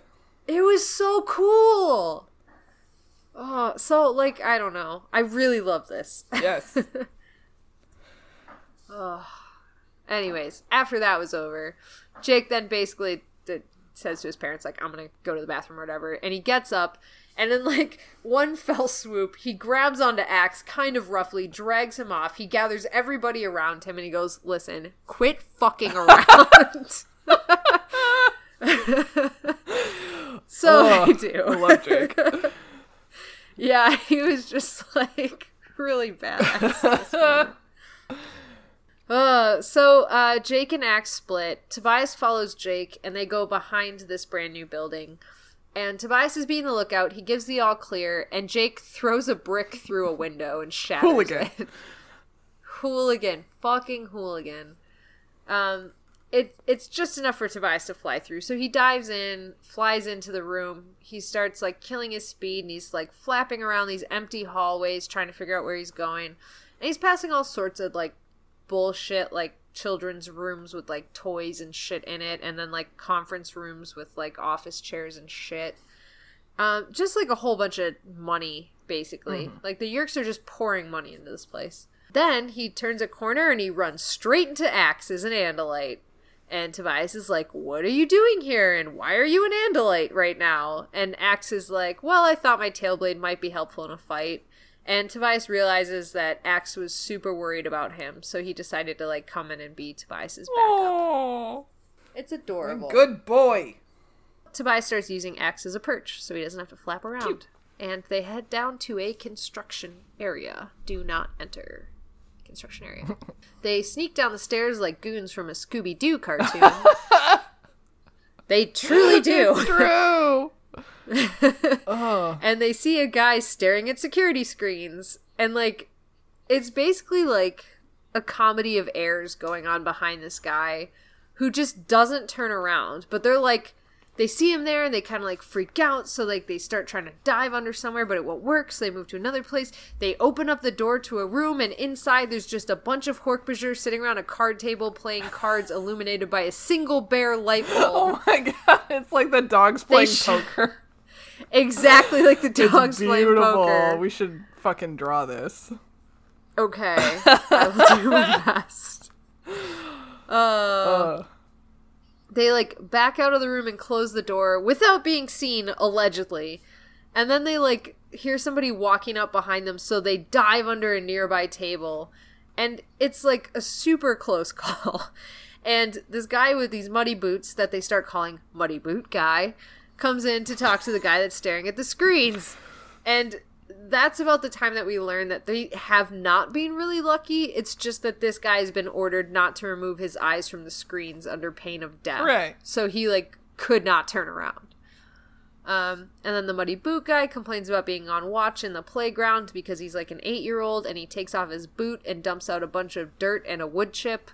It was so cool. Oh, so like I don't know. I really love this. Yes. oh. Anyways, after that was over, Jake then basically d- says to his parents like I'm going to go to the bathroom or whatever, and he gets up and in like one fell swoop, he grabs onto Ax kind of roughly, drags him off. He gathers everybody around him and he goes, "Listen, quit fucking around." so Oh, I do. I love Jake. Yeah, he was just like really badass. uh, so uh, Jake and Ax split. Tobias follows Jake, and they go behind this brand new building. And Tobias is being the lookout. He gives the all clear, and Jake throws a brick through a window and shatters Hooligan. it. hooligan, fucking hooligan. Um, it it's just enough for Tobias to fly through. So he dives in, flies into the room. He starts like killing his speed, and he's like flapping around these empty hallways, trying to figure out where he's going. And he's passing all sorts of like bullshit, like children's rooms with like toys and shit in it, and then like conference rooms with like office chairs and shit. Um, just like a whole bunch of money, basically. Like the Yeerks are just pouring money into this place. Then he turns a corner and he runs straight into Ax as an Andalite. And Tobias is like, What are you doing here? And why are you an Andalite right now? And Ax is like, Well, I thought my Tailblade might be helpful in a fight. And Tobias realizes that Ax was super worried about him, so he decided to like come in and be Tobias's backup. Oh, It's adorable. good boy. Tobias starts using Ax as a perch, so he doesn't have to flap around. And they head down to a construction area. Do not enter construction area. they sneak down the stairs like goons from a Scooby Doo cartoon. they truly do. True. Oh, and they see a guy staring at security screens. And like it's basically like a comedy of errors going on behind this guy who just doesn't turn around. But they're like they see him there and they kind of like freak out. So like they start trying to dive under somewhere but it won't work. So they move to another place. They open up the door to a room and inside there's just a bunch of hork sitting around a card table playing cards illuminated by a single bare light bulb. Oh my god! It's like the dogs playing sh- poker. Exactly like the dogs playing poker We should fucking draw this. Okay, I will do my best. Uh, Uh, they like back out of the room and close the door without being seen, allegedly. And then they like hear somebody walking up behind them, so they dive under a nearby table. And it's like a super close call. And this guy with these muddy boots that they start calling Muddy Boot Guy comes in to talk to the guy that's staring at the screens. And that's about the time that we learn that they have not been really lucky. It's just that this guy has been ordered not to remove his eyes from the screens under pain of death. Right. So he like could not turn around. Um, and then the muddy boot guy complains about being on watch in the playground because he's like an eight year old and he takes off his boot and dumps out a bunch of dirt and a wood chip.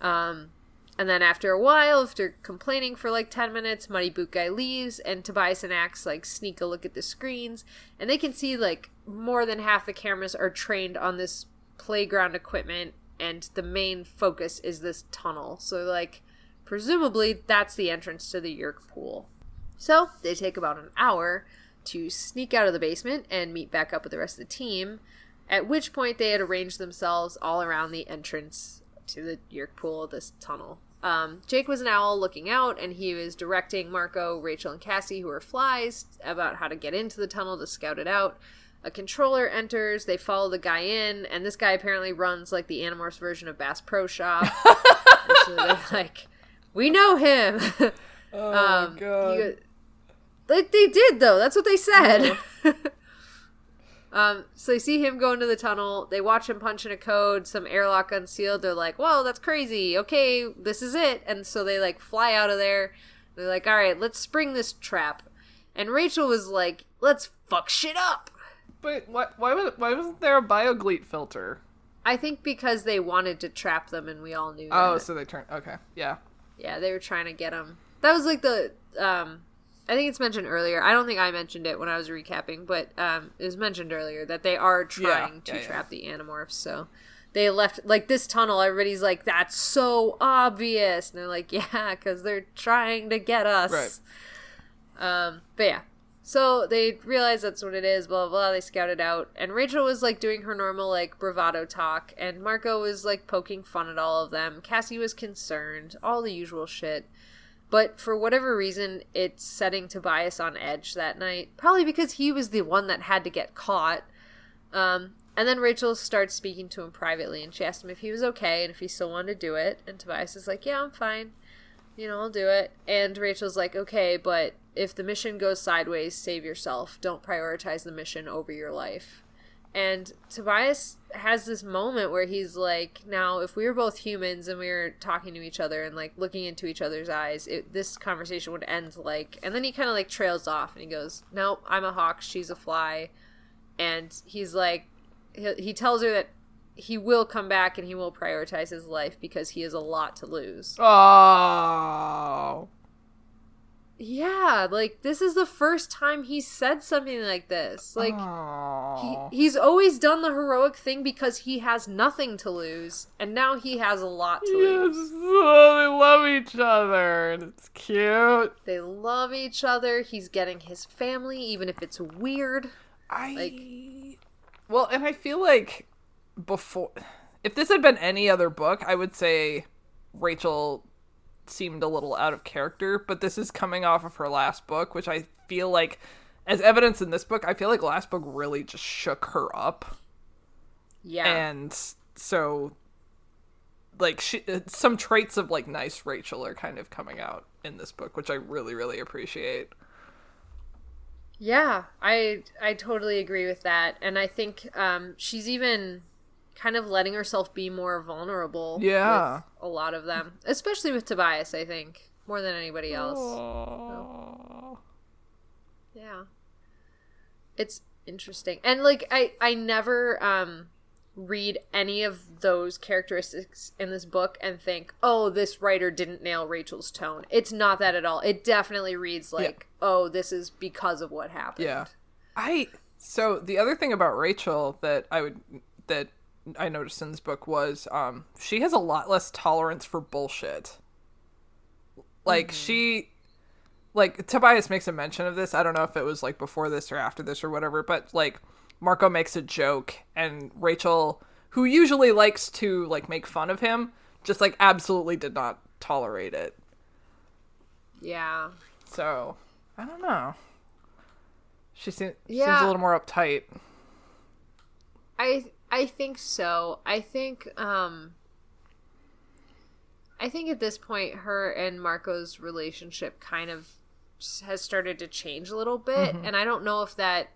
Um, and then after a while, after complaining for like 10 minutes, Muddy Boot Guy leaves, and Tobias and Ax like sneak a look at the screens, and they can see like more than half the cameras are trained on this playground equipment and the main focus is this tunnel. So like presumably that's the entrance to the Yeerk pool. So they take about an hour to sneak out of the basement and meet back up with the rest of the team. At which point they had arranged themselves all around the entrance to the Yeerk pool, this tunnel. Um, Jake was an owl looking out, and he was directing Marco, Rachel, and Cassie, who were flies, about how to get into the tunnel to scout it out. A controller enters, they follow the guy in, and this guy apparently runs like the Animorphs version of Bass Pro Shop. so they're like, we know him. Oh um, my god. like they did though. That's what they said. Um, so they see him go into the tunnel. They watch him punch in a code. Some airlock unsealed. They're like, "Whoa, that's crazy. Okay, this is it." And so they like fly out of there. They're like, "All right, let's spring this trap." And Rachel was like, "Let's fuck shit up." But why, why, was, why wasn't there a BioGleet filter? I think because they wanted to trap them, and we all knew. Oh, that. so they turned. Okay, yeah. Yeah, they were trying to get them. That was like the um I think it's mentioned earlier. I don't think I mentioned it when I was recapping, but um it was mentioned earlier that they are trying to yeah, yeah. trap the animorphs. So they left like this tunnel. Everybody's like, "That's so obvious," and they're like, "Yeah, because they're trying to get us." Right. Um, but yeah. So they realize that's what it is, blah, blah, blah. They scouted out. And Rachel was like doing her normal like bravado talk. And Marco was like poking fun at all of them. Cassie was concerned. All the usual shit. But for whatever reason, it's setting Tobias on edge that night. Probably because he was the one that had to get caught. Um, and then Rachel starts speaking to him privately. And she asked him if he was okay and if he still wanted to do it. And Tobias is like, yeah, I'm fine you know, I'll do it. And Rachel's like, okay, but if the mission goes sideways, save yourself. Don't prioritize the mission over your life. And Tobias has this moment where he's like, now, if we were both humans and we were talking to each other and like looking into each other's eyes, it, this conversation would end like, and then he kind of like trails off and he goes, nope, I'm a hawk, she's a fly. And he's like, he, he tells her that he will come back and he will prioritize his life because he has a lot to lose. Oh. Yeah, like this is the first time he said something like this. Like he, he's always done the heroic thing because he has nothing to lose, and now he has a lot to Yes, lose. oh, they love each other, and it's cute. They love each other. He's getting his family, even if it's weird. I Like- well, and I feel like before, if this had been any other book, I would say Rachel seemed a little out of character. But this is coming off of her last book, which I feel like, as evidence in this book, I feel like last book really just shook her up, Yeah, and so like she, uh, some traits of like nice Rachel are kind of coming out in this book, which I really really appreciate. yeah. I I totally agree with that, and I think um, she's even kind of letting herself be more vulnerable. Yeah. with a lot of them, especially with Tobias. I think more than anybody else. Aw. Yeah. It's interesting. And like I I never um read any of those characteristics in this book and think, "Oh, this writer didn't nail Rachel's tone." It's not that at all. It definitely reads like, "Oh, this is because of what happened." Yeah. I so the other thing about Rachel that I would that I noticed in this book was um she has a lot less tolerance for bullshit. Like she like Tobias makes a mention of this. I don't know if it was like before this or after this or whatever, but like Marco makes a joke and Rachel who usually likes to like make fun of him just like absolutely did not tolerate it. Yeah. So, I don't know. She seems, seems a little more uptight. I I think so. I think um I think at this point her and Marco's relationship kind of has started to change a little bit Mm-hmm. and I don't know if that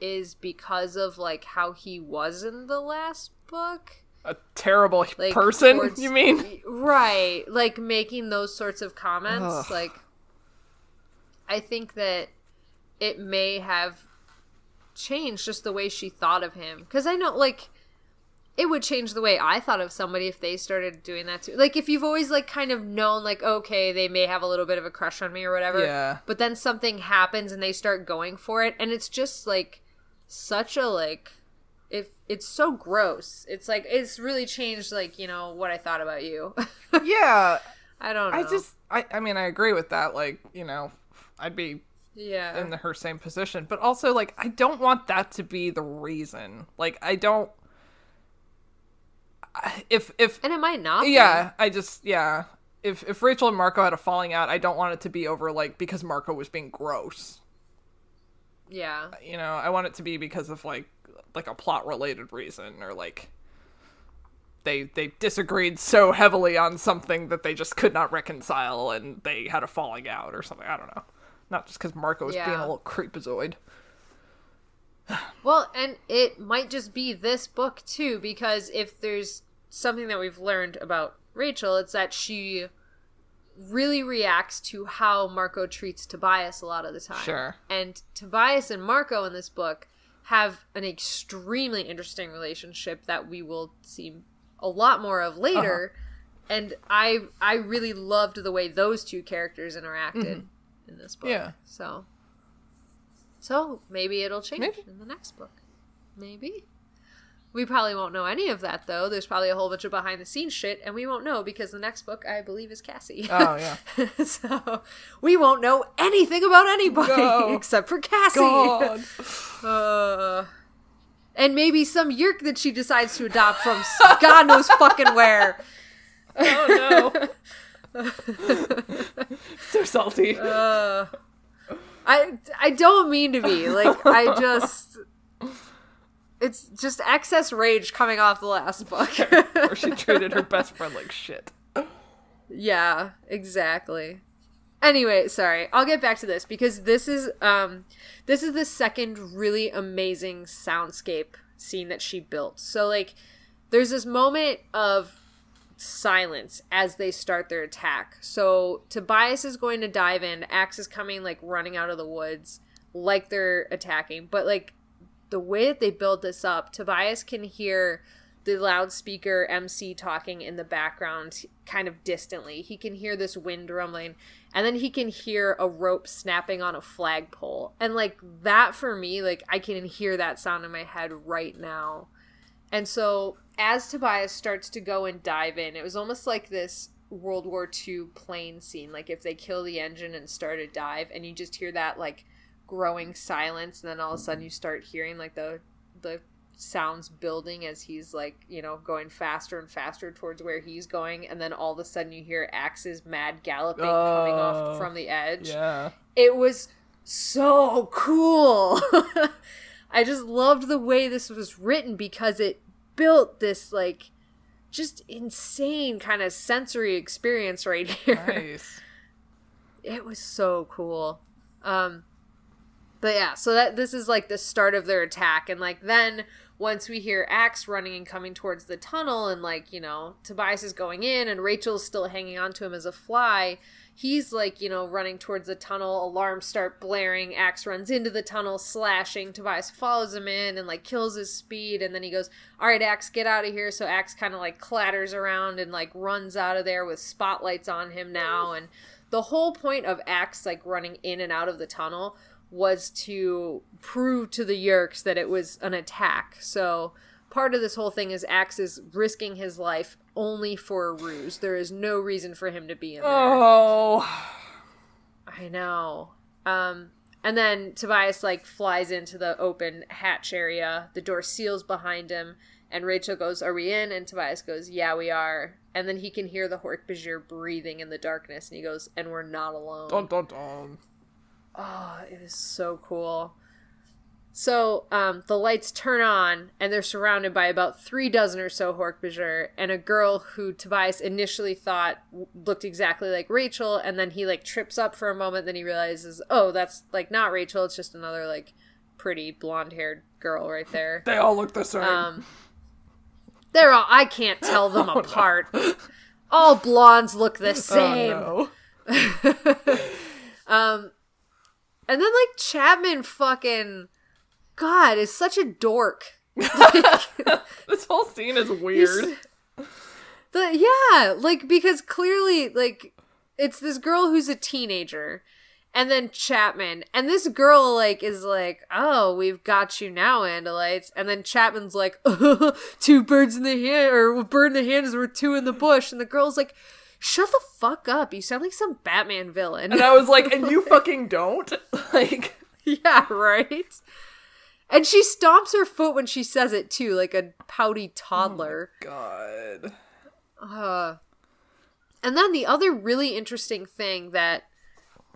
is because of like how he was in the last book. a terrible Like person towards- you mean Right, like making those sorts of comments Ugh. like I think that it may have changed just the way she thought of him cuz I know like it would change the way I thought of somebody if they started doing that too. Like if you've always like kind of known like okay, they may have a little bit of a crush on me or whatever. Yeah. But then something happens and they start going for it and it's just like such a like if it's so gross. It's like it's really changed like, you know, what I thought about you. yeah. I don't know. I just I I mean I agree with that like, you know, I'd be yeah. in the, her same position, but also like I don't want that to be the reason. Like I don't if if and it might not. be. yeah, I just yeah. If if Rachel and Marco had a falling out, I don't want it to be over like because Marco was being gross. Yeah. You know, I want it to be because of like like a plot related reason or like they they disagreed so heavily on something that they just could not reconcile and they had a falling out or something. I don't know. Not just because Marco was being a little creepazoid. Well, and it might just be this book too, because if there's something that we've learned about Rachel, it's that she really reacts to how Marco treats Tobias a lot of the time. Sure. And Tobias and Marco in this book have an extremely interesting relationship that we will see a lot more of later. Uh-huh. And I I really loved the way those two characters interacted mm-hmm. In this book. Yeah. So so maybe it'll change Maybe. in the next book. Maybe. We probably won't know any of that though. There's probably a whole bunch of behind the scenes shit, and we won't know because the next book I believe is Cassie. Oh yeah. so we won't know anything about anybody No. except for Cassie. God. Uh, and maybe some yeerk that she decides to adopt from God knows fucking where. Oh no. so salty. Uh, I I don't mean to be like I just. It's just excess rage coming off the last book. Where she treated her best friend like shit. Yeah, exactly. Anyway, sorry. I'll get back to this because this is um this is the second really amazing soundscape scene that she built. So like there's this moment of silence as they start their attack. So Tobias is going to dive in, Ax is coming like running out of the woods like they're attacking, but like the way that they build this up, Tobias can hear the loudspeaker MC talking in the background kind of distantly. He can hear this wind rumbling and then he can hear a rope snapping on a flagpole. And like that for me, like I can hear that sound in my head right now. And so as Tobias starts to go and dive in, it was almost like this World War II plane scene. Like if they kill the engine and start a dive, and you just hear that like growing silence, and then all of a sudden you start hearing like the the sounds building as he's like you know going faster and faster towards where he's going, and then all of a sudden you hear Ax's mad galloping coming off Oh, from the edge Yeah. it was so cool. I just loved the way this was written because it built this like just insane kind of sensory experience right here. Nice. It was so cool. Um but yeah, so that this is like the start of their attack and like then once we hear Ax running and coming towards the tunnel and like, you know, Tobias is going in and Rachel's still hanging on to him as a fly, he's like, you know, running towards the tunnel, alarms start blaring, Ax runs into the tunnel, slashing, Tobias follows him in and like kills his speed and then he goes, Alright, Ax, get out of here. So Ax kinda like clatters around and like runs out of there with spotlights on him now and the whole point of Ax like running in and out of the tunnel was to prove to the Yeerks that it was an attack. So part of this whole thing is Ax is risking his life only for a ruse. There is no reason for him to be in there. Oh. I know. Um, and then Tobias like flies into the open hatch area. The door seals behind him, and Rachel goes, "Are we in?" And Tobias goes, "Yeah, we are." And then he can hear the Hork-Bajir breathing in the darkness, and he goes, "And we're not alone." Dun dun dun. Oh, it is so cool. So, um, the lights turn on, and they're surrounded by about three dozen or so Hork-Bajir, and a girl who Tobias initially thought w- looked exactly like Rachel, and then he, like, trips up for a moment, then he realizes, oh, that's, like, not Rachel, it's just another, like, pretty blonde-haired girl right there. They all look the same. Um, they're all, I can't tell them Oh, no. apart. All blondes look the oh same. no. Um, and then like Chapman fucking God is such a dork. This whole scene is weird. The yeah, like because clearly like it's this girl who's a teenager and then Chapman. And this girl like is like, "Oh, we've got you now, Andalites." And then Chapman's like, two birds in the hand or bird in the hand is worth two in the bush." And the girl's like, "Shut the fuck up. You sound like some Batman villain." And I was like, "And you fucking don't?" Like, yeah, right? And she stomps her foot when she says it too, like a pouty toddler. God. Uh, and then the other really interesting thing that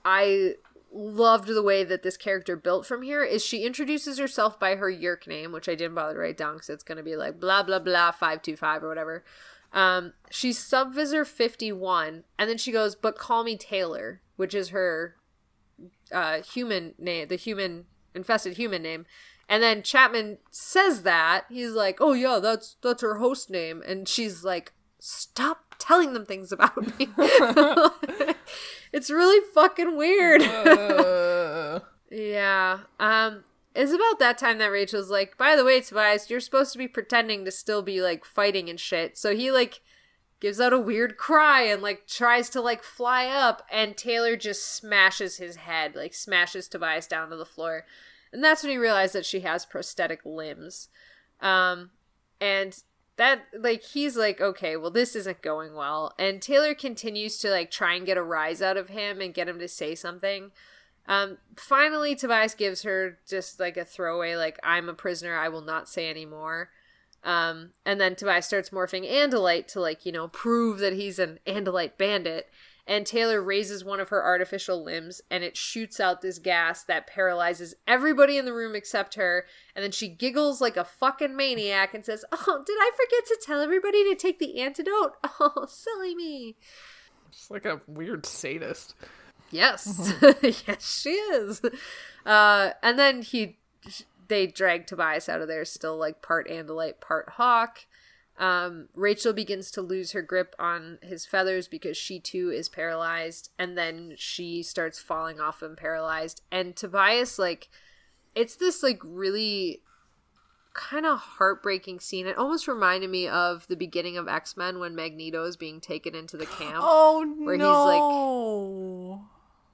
I loved the way that this character built from here is she introduces herself by her Yeerk name, which I didn't bother to write down because it's going to be like blah blah blah five two five or whatever. Um, she's Sub-Visser fifty one, and then she goes, "But call me Taylor," which is her uh, human name, the human infested human name. And then Chapman says that he's like, "Oh yeah, that's that's her host name," and she's like, "Stop telling them things about me." it's really fucking weird. Uh, yeah. Um. It's about that time that Rachel's like, by the way, Tobias, you're supposed to be pretending to still be like fighting and shit. So he like gives out a weird cry and like tries to like fly up, and Taylor just smashes his head, like smashes Tobias down to the floor. And that's when he realized that she has prosthetic limbs. Um, and that like he's like okay well this isn't going well. And taylor continues to like try and get a rise out of him and get him to say something. Um finally tobias gives her just like a throwaway like i'm a prisoner i will not say anymore. Um and then tobias starts morphing andalite to like you know prove that he's an andalite bandit and Taylor raises one of her artificial limbs and it shoots out this gas that paralyzes everybody in the room except her. And then she giggles like a fucking maniac and says, Oh, did I forget to tell everybody to take the antidote? Oh, silly me. She's like a weird sadist. Yes. yes, she is. Uh, and then he, they drag Tobias out of there, still like part Andalite, part Hawk. Um, Rachel begins to lose her grip on his feathers because she too is paralyzed, and then she starts falling off and paralyzed. And Tobias, like, it's this like really kind of heartbreaking scene. It almost reminded me of the beginning of X Men when Magneto is being taken into the camp. Oh Where he's no!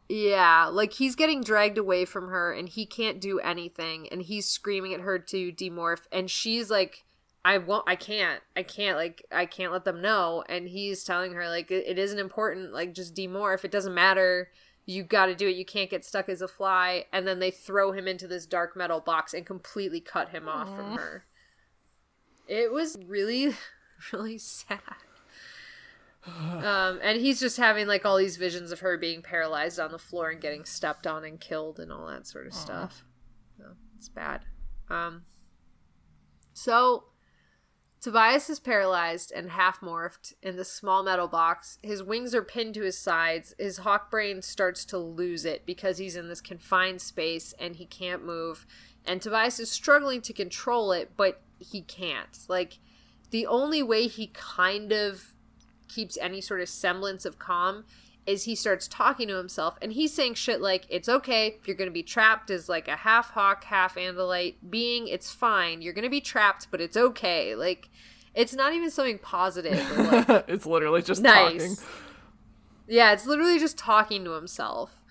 Yeah, like he's getting dragged away from her and he can't do anything and he's screaming at her to demorph and she's like I won't I can't. I can't like I can't let them know and he's telling her like it, it isn't important like just demorph. It doesn't matter. You got to do it. You can't get stuck as a fly and then they throw him into this dark metal box and completely cut him off from her. It was really really sad. um, and he's just having like all these visions of her being paralyzed on the floor and getting stepped on and killed and all that sort of stuff. So, it's bad. Um, so Tobias is paralyzed and half morphed in the small metal box. His wings are pinned to his sides. His hawk brain starts to lose it because he's in this confined space and he can't move. And Tobias is struggling to control it, but he can't. Like, the only way he kind of keeps any sort of semblance of calm is he starts talking to himself and he's saying shit like it's okay. You're gonna be trapped as like a half hawk half andalite being. It's fine. You're gonna be trapped but it's okay. Like it's not even something positive like it's literally just nice. talking. yeah it's literally just talking to himself.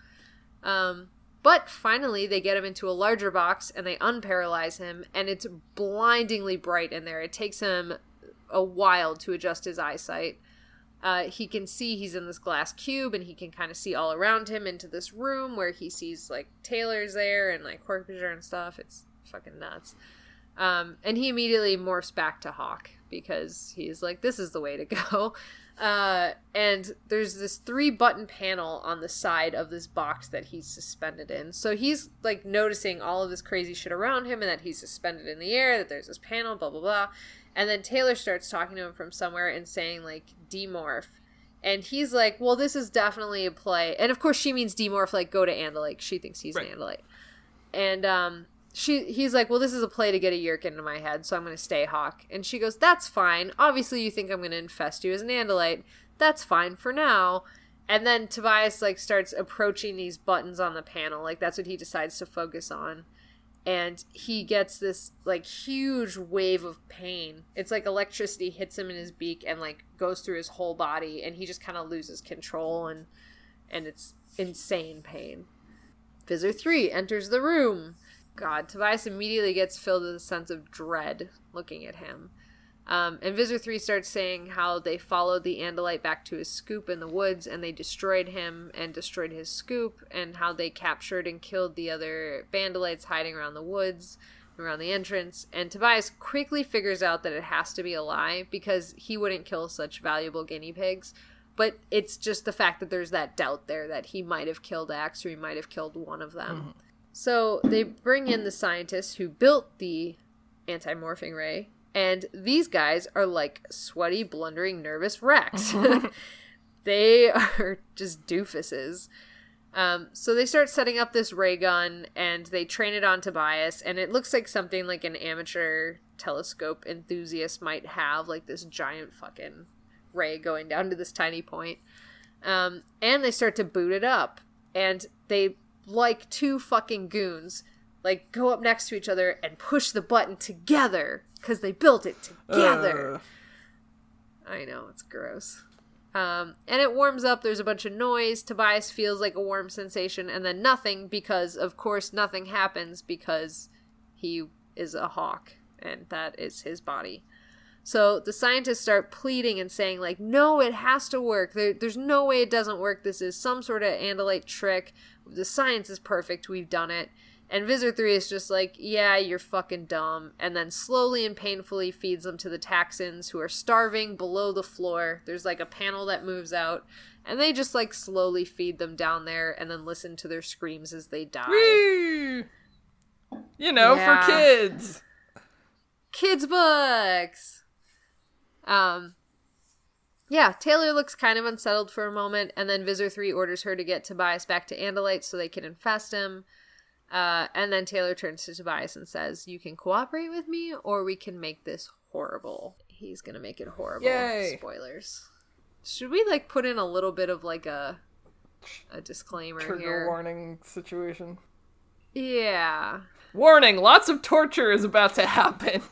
Um but finally they get him into a larger box and they unparalyze him and it's blindingly bright in there. It takes him a while to adjust his eyesight uh, he can see he's in this glass cube and he can kind of see all around him into this room where he sees like Taylor's there and like Corpusher and stuff. It's fucking nuts. Um, and he immediately morphs back to Hawk because he's like, this is the way to go. Uh, and there's this three button panel on the side of this box that he's suspended in. So he's like noticing all of this crazy shit around him and that he's suspended in the air, that there's this panel, blah, blah, blah. And then Taylor starts talking to him from somewhere and saying, like, demorph. And he's like, well, this is definitely a play. And of course, she means demorph, like, go to Andalite. She thinks he's Right. an Andalite. And um, she, he's like, well, this is a play to get a Yeerk into my head, so I'm going to stay Hawk. And she goes, that's fine. Obviously, you think I'm going to infest you as an Andalite. That's fine for now. And then Tobias, like, starts approaching these buttons on the panel. Like, that's what he decides to focus on and he gets this like huge wave of pain. It's like electricity hits him in his beak and like goes through his whole body and he just kind of loses control and and it's insane pain. Visser 3 enters the room. God, Tobias immediately gets filled with a sense of dread looking at him. Um, and Visser 3 starts saying how they followed the Andalite back to his scoop in the woods and they destroyed him and destroyed his scoop, and how they captured and killed the other Andalites hiding around the woods, around the entrance. And Tobias quickly figures out that it has to be a lie because he wouldn't kill such valuable guinea pigs. But it's just the fact that there's that doubt there that he might have killed Ax or he might have killed one of them. Mm-hmm. So they bring in the scientists who built the anti morphing ray and these guys are like sweaty, blundering, nervous wrecks. they are just doofuses. Um, so they start setting up this ray gun and they train it on Tobias, and it looks like something like an amateur telescope enthusiast might have, like this giant fucking ray going down to this tiny point. Um, and they start to boot it up, and they, like two fucking goons, like go up next to each other and push the button together because they built it together. Uh. I know it's gross. Um, and it warms up. There's a bunch of noise. Tobias feels like a warm sensation, and then nothing because, of course, nothing happens because he is a hawk, and that is his body. So the scientists start pleading and saying, like, no, it has to work. There, there's no way it doesn't work. This is some sort of Andalite trick. The science is perfect. We've done it. And Visser 3 is just like, yeah, you're fucking dumb. And then slowly and painfully feeds them to the Taxxons who are starving below the floor. There's like a panel that moves out. And they just like slowly feed them down there and then listen to their screams as they die. Whee! You know, yeah. for kids. Kids' books. Um, yeah, Taylor looks kind of unsettled for a moment, and then Visser 3 orders her to get Tobias back to Andalite so they can infest him. Uh, and then Taylor turns to Tobias and says, You can cooperate with me, or we can make this horrible. He's gonna make it horrible. Yay. Spoilers. Should we like put in a little bit of like a a disclaimer Trigger here? warning situation. Yeah. Warning, lots of torture is about to happen.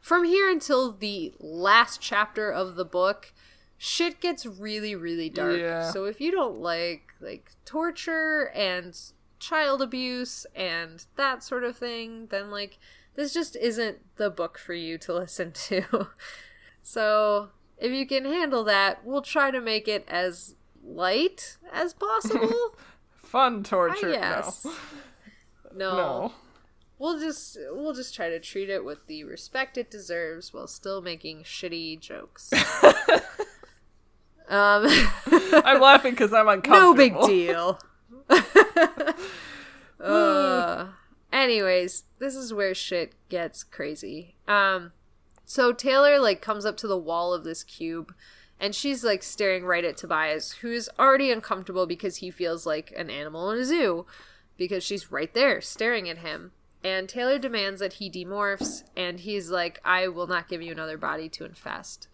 From here until the last chapter of the book, shit gets really really dark. Yeah. So if you don't like like torture and child abuse and that sort of thing, then like this just isn't the book for you to listen to. so, if you can handle that, we'll try to make it as light as possible. Fun torture. Yes. No. no. no. We'll just we'll just try to treat it with the respect it deserves while still making shitty jokes. um I'm laughing cuz I'm uncomfortable. No big deal. uh, anyways, this is where shit gets crazy. Um, so Taylor like comes up to the wall of this cube, and she's like staring right at Tobias, who's already uncomfortable because he feels like an animal in a zoo, because she's right there staring at him. And Taylor demands that he demorphs, and he's like, "I will not give you another body to infest."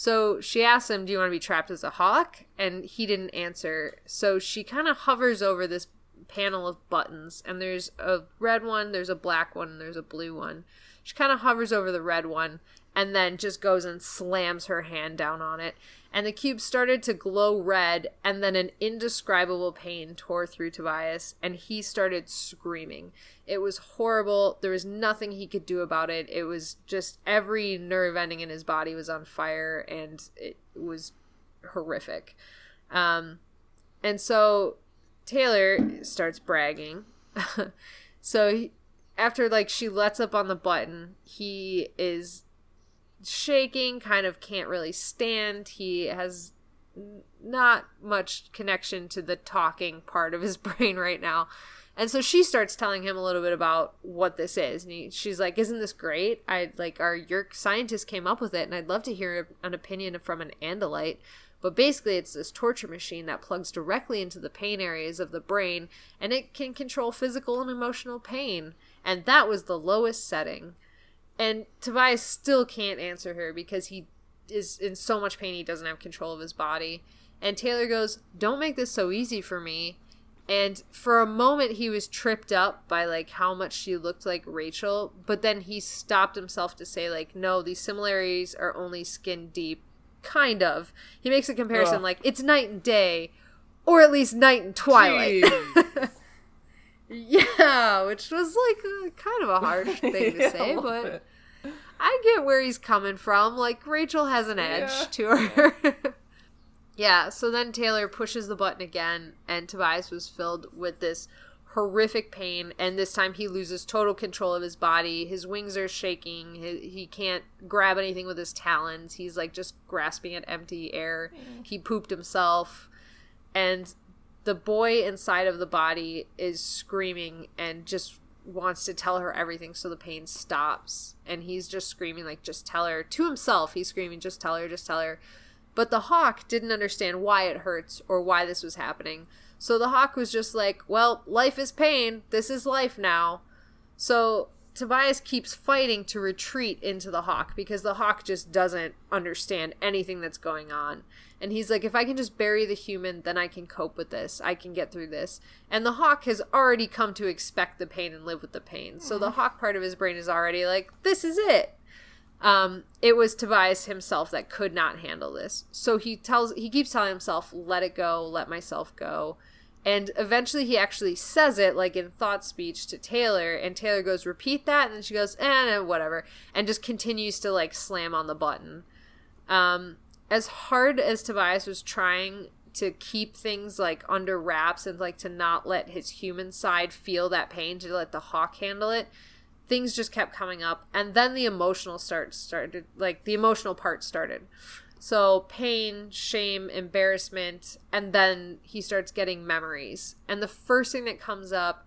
So she asks him, Do you want to be trapped as a hawk? And he didn't answer. So she kind of hovers over this panel of buttons, and there's a red one, there's a black one, and there's a blue one. She kind of hovers over the red one and then just goes and slams her hand down on it and the cube started to glow red, and then an indescribable pain tore through Tobias, and he started screaming. It was horrible. There was nothing he could do about it. It was just every nerve ending in his body was on fire, and it was horrific. Um, and so Taylor starts bragging. so he, after like she lets up on the button, he is shaking, kind of can't really stand. He has not much connection to the talking part of his brain right now. And so she starts telling him a little bit about what this is. And he, she's like, Isn't this great? I like our your scientist came up with it, and I'd love to hear an opinion from an Andalite. But basically, it's this torture machine that plugs directly into the pain areas of the brain, and it can control physical and emotional pain. And that was the lowest setting. And Tobias still can't answer her because he is in so much pain he doesn't have control of his body. And Taylor goes, Don't make this so easy for me. And for a moment, he was tripped up by like how much she looked like Rachel, but then he stopped himself to say like, "No, these similarities are only skin deep." Kind of. He makes a comparison Ugh. like it's night and day, or at least night and twilight. Yeah, which was like a, kind of a harsh thing to say, but. I get where he's coming from. Like Rachel has an edge Yeah. to her. yeah, so then Taylor pushes the button again and Tobias was filled with this horrific pain and this time he loses total control of his body. His wings are shaking. He, he can't grab anything with his talons. He's like just grasping at empty air. Mm. He pooped himself and the boy inside of the body is screaming and just wants to tell her everything so the pain stops and he's just screaming like just tell her to himself he's screaming just tell her just tell her but the hawk didn't understand why it hurts or why this was happening so the hawk was just like well life is pain this is life now so Tobias keeps fighting to retreat into the hawk because the hawk just doesn't understand anything that's going on. And he's like, if I can just bury the human, then I can cope with this. I can get through this. And the hawk has already come to expect the pain and live with the pain. So the hawk part of his brain is already like, this is it. Um, it was Tobias himself that could not handle this. So he tells, he keeps telling himself, let it go, let myself go. And eventually he actually says it like in thought speech to Taylor, and Taylor goes, repeat that, and then she goes, eh, whatever, and just continues to like slam on the button. Um, as hard as Tobias was trying to keep things like under wraps and like to not let his human side feel that pain, to let the hawk handle it, things just kept coming up, and then the emotional start started, like the emotional part started. So pain, shame, embarrassment, and then he starts getting memories. And the first thing that comes up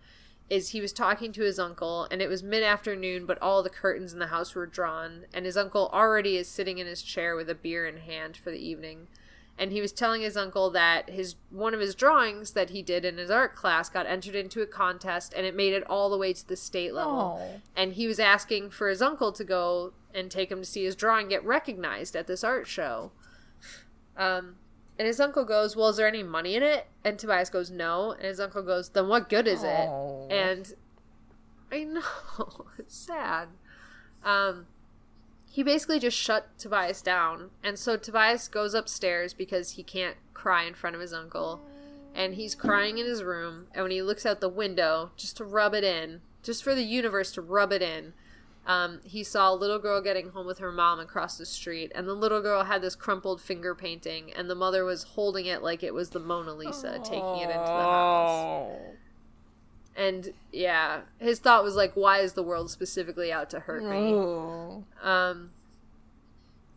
is he was talking to his uncle, and it was mid afternoon, but all the curtains in the house were drawn, and his uncle already is sitting in his chair with a beer in hand for the evening. And he was telling his uncle that his one of his drawings that he did in his art class got entered into a contest and it made it all the way to the state level Oh. and he was asking for his uncle to go and take him to see his drawing get recognized at this art show. Um, and his uncle goes, "Well, is there any money in it?" And Tobias goes, "No." And his uncle goes, "Then what good is Oh. it?" And I know it's sad. Um, he basically just shut Tobias down, and so Tobias goes upstairs because he can't cry in front of his uncle, and he's crying in his room. And when he looks out the window, just to rub it in, just for the universe to rub it in, um, he saw a little girl getting home with her mom across the street, and the little girl had this crumpled finger painting, and the mother was holding it like it was the Mona Lisa, taking it into the house. And yeah, his thought was like, why is the world specifically out to hurt me? Oh. Um,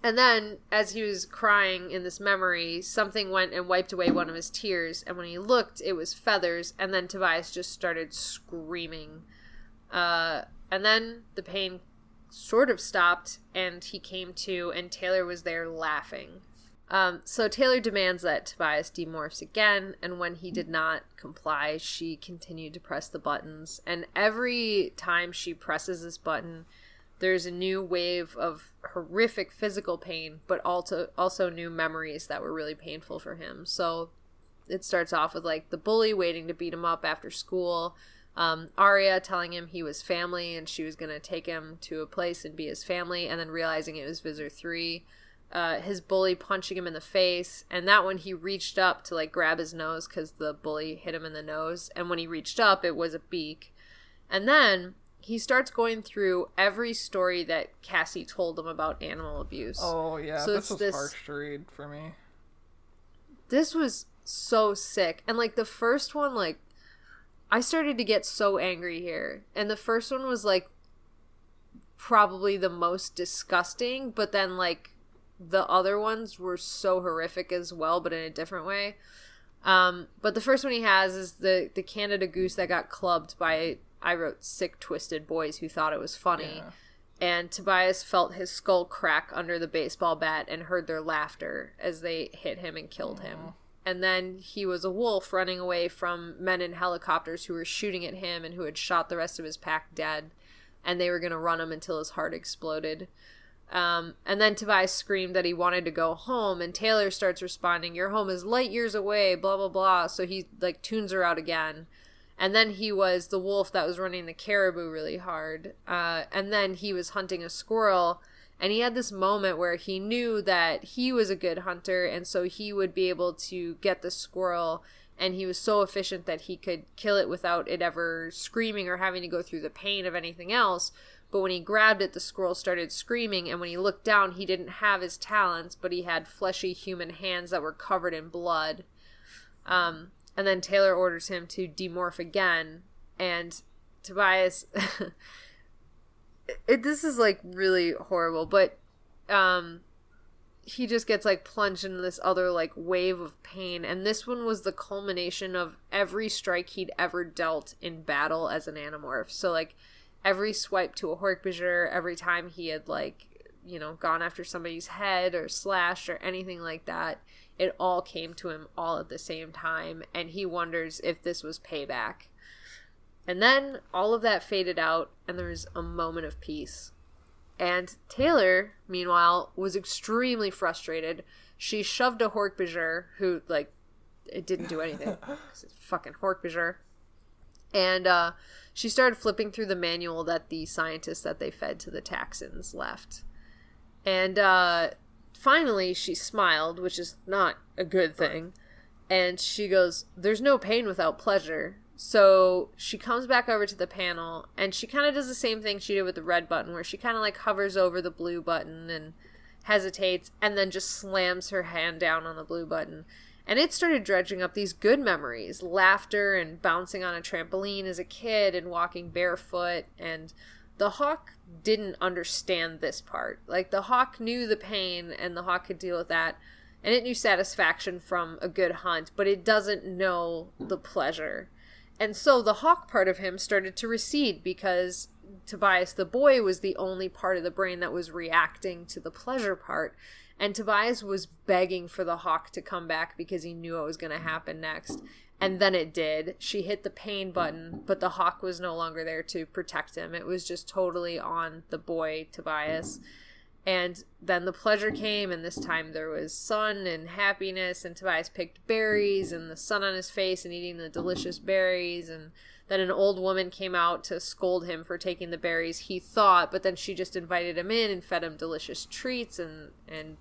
and then, as he was crying in this memory, something went and wiped away one of his tears. And when he looked, it was feathers. And then Tobias just started screaming. Uh, and then the pain sort of stopped, and he came to, and Taylor was there laughing. Um, so Taylor demands that Tobias demorphs again, and when he did not comply, she continued to press the buttons. And every time she presses this button, there's a new wave of horrific physical pain, but also also new memories that were really painful for him. So it starts off with like the bully waiting to beat him up after school, um, Arya telling him he was family and she was gonna take him to a place and be his family, and then realizing it was Visser Three. Uh, his bully punching him in the face, and that one he reached up to like grab his nose because the bully hit him in the nose, and when he reached up, it was a beak. And then he starts going through every story that Cassie told him about animal abuse. Oh yeah, So this it's was this- harsh to read for me. This was so sick. And like the first one, like I started to get so angry here. And the first one was like probably the most disgusting, but then like the other ones were so horrific as well, but in a different way. Um, but the first one he has is the the Canada goose that got clubbed by I wrote sick twisted boys who thought it was funny. Yeah. And Tobias felt his skull crack under the baseball bat and heard their laughter as they hit him and killed him. And then he was a wolf running away from men in helicopters who were shooting at him and who had shot the rest of his pack dead. And they were going to run him until his heart exploded. Um, and then Tobias screamed that he wanted to go home, and Taylor starts responding, "Your home is light years away." Blah blah blah. So he like tunes her out again, and then he was the wolf that was running the caribou really hard. Uh, and then he was hunting a squirrel, and he had this moment where he knew that he was a good hunter, and so he would be able to get the squirrel and he was so efficient that he could kill it without it ever screaming or having to go through the pain of anything else. But when he grabbed it, the squirrel started screaming, and when he looked down, he didn't have his talons, but he had fleshy human hands that were covered in blood. Um, and then Taylor orders him to demorph again, and Tobias. it, this is like really horrible, but um, he just gets like plunged into this other like wave of pain and this one was the culmination of every strike he'd ever dealt in battle as an animorph so like every swipe to a hork every time he had like you know gone after somebody's head or slashed or anything like that it all came to him all at the same time and he wonders if this was payback and then all of that faded out and there was a moment of peace and Taylor, meanwhile, was extremely frustrated. She shoved a Hork-Bajir, who, like, it didn't do anything. it's fucking Hork-Bajir. And uh, she started flipping through the manual that the scientists that they fed to the Taxxons left. And uh, finally, she smiled, which is not a good thing. And she goes, There's no pain without pleasure. So she comes back over to the panel and she kind of does the same thing she did with the red button, where she kind of like hovers over the blue button and hesitates and then just slams her hand down on the blue button. And it started dredging up these good memories laughter and bouncing on a trampoline as a kid and walking barefoot. And the hawk didn't understand this part. Like the hawk knew the pain and the hawk could deal with that. And it knew satisfaction from a good hunt, but it doesn't know the pleasure and so the hawk part of him started to recede because Tobias the boy was the only part of the brain that was reacting to the pleasure part. And Tobias was begging for the hawk to come back because he knew what was going to happen next. And then it did. She hit the pain button, but the hawk was no longer there to protect him. It was just totally on the boy, Tobias. And then the pleasure came, and this time there was sun and happiness, and Tobias picked berries and the sun on his face and eating the delicious berries. And then an old woman came out to scold him for taking the berries, he thought, but then she just invited him in and fed him delicious treats and, and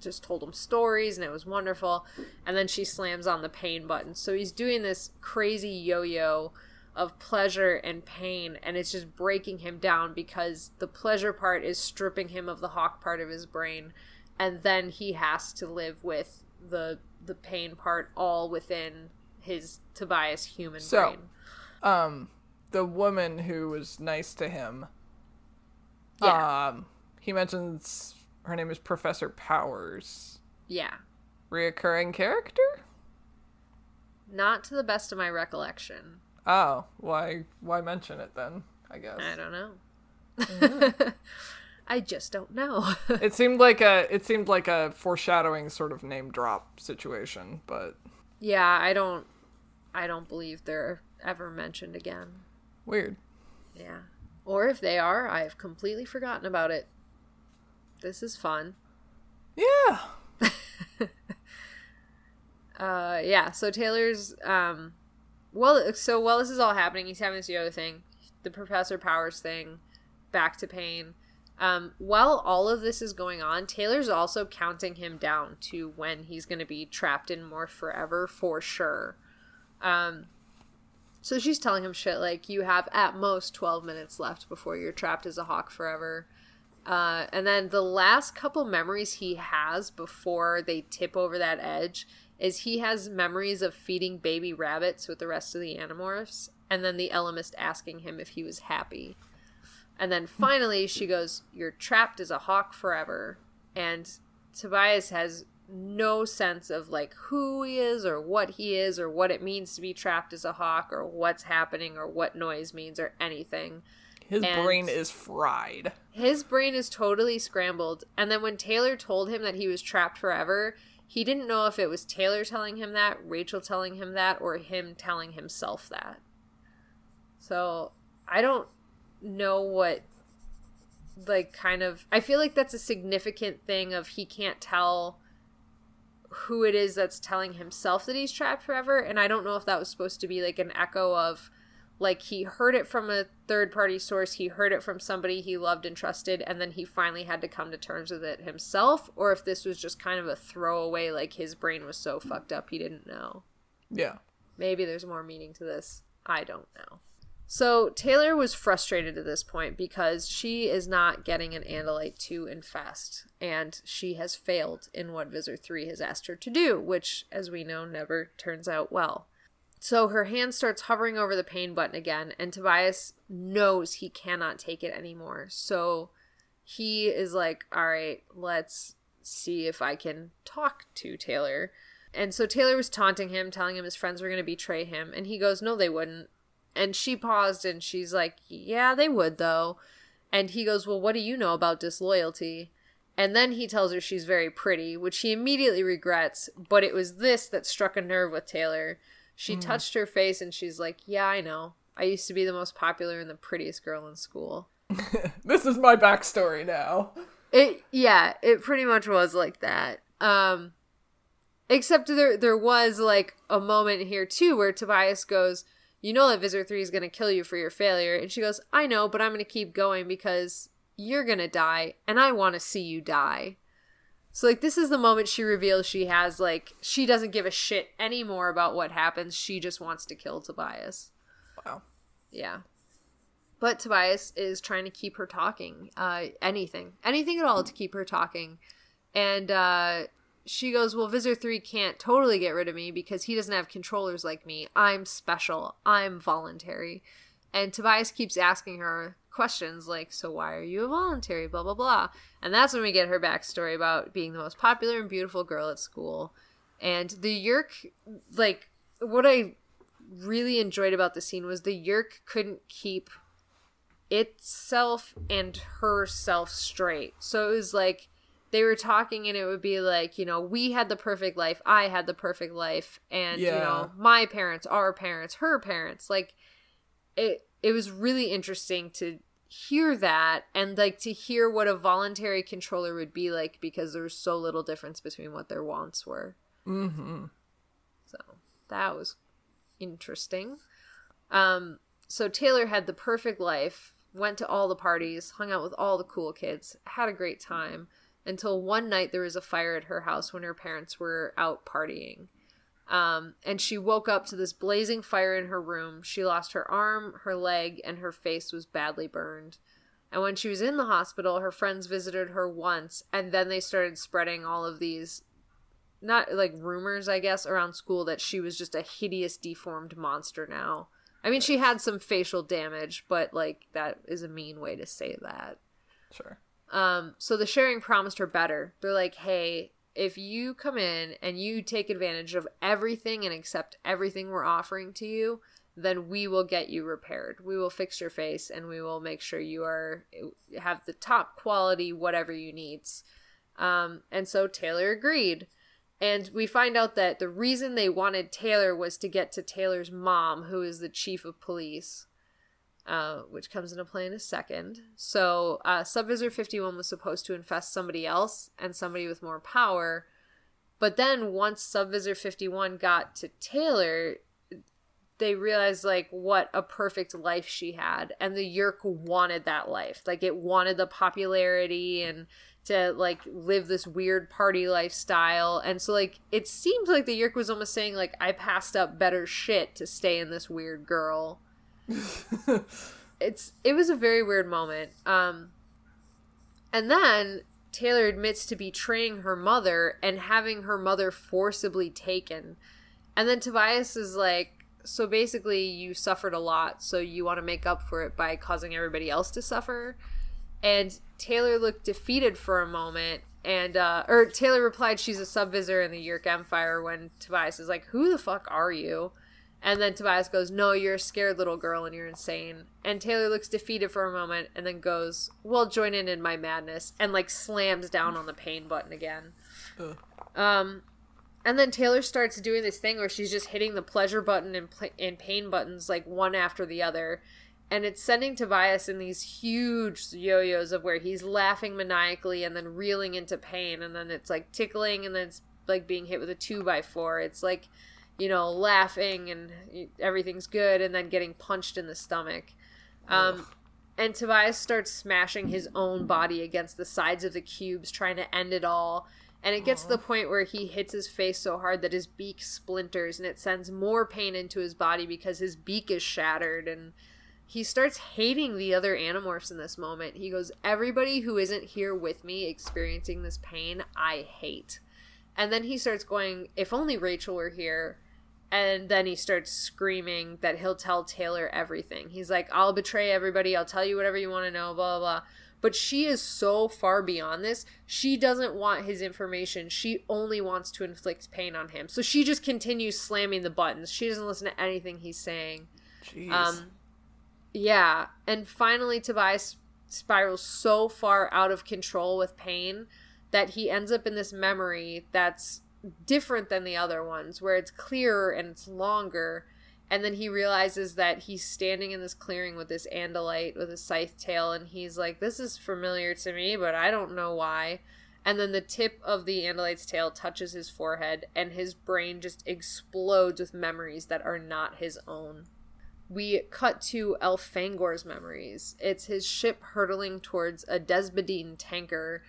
just told him stories, and it was wonderful. And then she slams on the pain button. So he's doing this crazy yo yo of pleasure and pain and it's just breaking him down because the pleasure part is stripping him of the hawk part of his brain and then he has to live with the the pain part all within his Tobias human so, brain. Um the woman who was nice to him. Yeah. Um he mentions her name is Professor Powers. Yeah. Reoccurring character? Not to the best of my recollection. Oh, why why mention it then? I guess. I don't know. Mm-hmm. I just don't know. it seemed like a it seemed like a foreshadowing sort of name drop situation, but Yeah, I don't I don't believe they're ever mentioned again. Weird. Yeah. Or if they are, I've completely forgotten about it. This is fun. Yeah. uh yeah, so Taylor's um well, so while this is all happening, he's having this yoga thing, the Professor Powers thing, back to pain. Um, while all of this is going on, Taylor's also counting him down to when he's going to be trapped in Morph forever for sure. Um, so she's telling him shit like, you have at most 12 minutes left before you're trapped as a hawk forever. Uh, and then the last couple memories he has before they tip over that edge is he has memories of feeding baby rabbits with the rest of the animorphs, and then the Ellimist asking him if he was happy. And then finally she goes, You're trapped as a hawk forever. And Tobias has no sense of like who he is or what he is or what it means to be trapped as a hawk or what's happening or what noise means or anything. His and brain is fried. His brain is totally scrambled. And then when Taylor told him that he was trapped forever, he didn't know if it was Taylor telling him that, Rachel telling him that, or him telling himself that. So I don't know what, like, kind of. I feel like that's a significant thing of he can't tell who it is that's telling himself that he's trapped forever. And I don't know if that was supposed to be like an echo of like he heard it from a third party source he heard it from somebody he loved and trusted and then he finally had to come to terms with it himself or if this was just kind of a throwaway like his brain was so fucked up he didn't know yeah Maybe there's more meaning to this. I don't know. So Taylor was frustrated at this point because she is not getting an Andalite to infest, and she has failed in what Visser 3 has asked her to do, which, as we know, never turns out well. So her hand starts hovering over the pain button again, and Tobias knows he cannot take it anymore. So he is like, all right, let's see if I can talk to Taylor. And so Taylor was taunting him, telling him his friends were going to betray him. And he goes, no, they wouldn't. And she paused and she's like, Yeah, they would, though. And he goes, Well, what do you know about disloyalty? And then he tells her she's very pretty, which he immediately regrets, but it was this that struck a nerve with Taylor. She mm. touched her face and she's like, Yeah, I know. I used to be the most popular and the prettiest girl in school. this is my backstory now. It yeah, it pretty much was like that. Um except there there was like a moment here too where Tobias goes, you know that Visser 3 is going to kill you for your failure. And she goes, I know, but I'm going to keep going because you're going to die and I want to see you die. So, like, this is the moment she reveals she has, like, she doesn't give a shit anymore about what happens. She just wants to kill Tobias. Wow. Yeah. But Tobias is trying to keep her talking. Uh, anything. Anything at all to keep her talking. And, uh, she goes, Well, Visser 3 can't totally get rid of me because he doesn't have controllers like me. I'm special. I'm voluntary. And Tobias keeps asking her questions like, So why are you a voluntary? Blah, blah, blah. And that's when we get her backstory about being the most popular and beautiful girl at school. And the Yeerk, like, what I really enjoyed about the scene was the Yeerk couldn't keep itself and herself straight. So it was like, they were talking and it would be like you know we had the perfect life i had the perfect life and yeah. you know my parents our parents her parents like it it was really interesting to hear that and like to hear what a voluntary controller would be like because there's so little difference between what their wants were mm-hmm. so that was interesting um so taylor had the perfect life went to all the parties hung out with all the cool kids had a great time until one night there was a fire at her house when her parents were out partying. Um, and she woke up to this blazing fire in her room. She lost her arm, her leg, and her face was badly burned. And when she was in the hospital, her friends visited her once, and then they started spreading all of these, not like rumors, I guess, around school that she was just a hideous, deformed monster now. I mean, she had some facial damage, but like, that is a mean way to say that. Sure. Um, so the sharing promised her better. They're like, hey, if you come in and you take advantage of everything and accept everything we're offering to you, then we will get you repaired. We will fix your face and we will make sure you are have the top quality whatever you needs. Um, and so Taylor agreed. And we find out that the reason they wanted Taylor was to get to Taylor's mom, who is the chief of police uh, which comes into play in a second. So, uh, Sub-Visser 51 was supposed to infest somebody else and somebody with more power. But then once Sub-Visser 51 got to Taylor, they realized like what a perfect life she had and the Yeerk wanted that life. Like it wanted the popularity and to like live this weird party lifestyle. And so like it seems like the Yeerk was almost saying like I passed up better shit to stay in this weird girl. it's it was a very weird moment. Um, and then Taylor admits to betraying her mother and having her mother forcibly taken. And then Tobias is like, so basically you suffered a lot, so you want to make up for it by causing everybody else to suffer. And Taylor looked defeated for a moment and uh or Taylor replied she's a Sub-Visser in the Yeerk Empire when Tobias is like, Who the fuck are you? And then Tobias goes, No, you're a scared little girl and you're insane. And Taylor looks defeated for a moment and then goes, Well, join in in my madness. And like slams down on the pain button again. Ugh. Um, and then Taylor starts doing this thing where she's just hitting the pleasure button and, pl- and pain buttons like one after the other. And it's sending Tobias in these huge yo yos of where he's laughing maniacally and then reeling into pain. And then it's like tickling and then it's like being hit with a two by four. It's like you know, laughing and everything's good, and then getting punched in the stomach. Um, and Tobias starts smashing his own body against the sides of the cubes, trying to end it all. And it gets to the point where he hits his face so hard that his beak splinters and it sends more pain into his body because his beak is shattered and he starts hating the other animorphs in this moment. He goes, Everybody who isn't here with me experiencing this pain, I hate. And then he starts going, If only Rachel were here. And then he starts screaming that he'll tell Taylor everything. He's like, I'll betray everybody. I'll tell you whatever you want to know, blah, blah, blah. But she is so far beyond this. She doesn't want his information. She only wants to inflict pain on him. So she just continues slamming the buttons. She doesn't listen to anything he's saying. Jeez. Um, yeah, and finally Tobias spirals so far out of control with pain that he ends up in this memory that's different than the other ones, where it's clearer and it's longer. And then he realizes that he's standing in this clearing with this Andalite with a scythe tail, and he's like, This is familiar to me, but I don't know why. And then the tip of the Andalite's tail touches his forehead, and his brain just explodes with memories that are not his own we cut to Elfangor's memories. It's his ship hurtling towards a Desmodine tanker,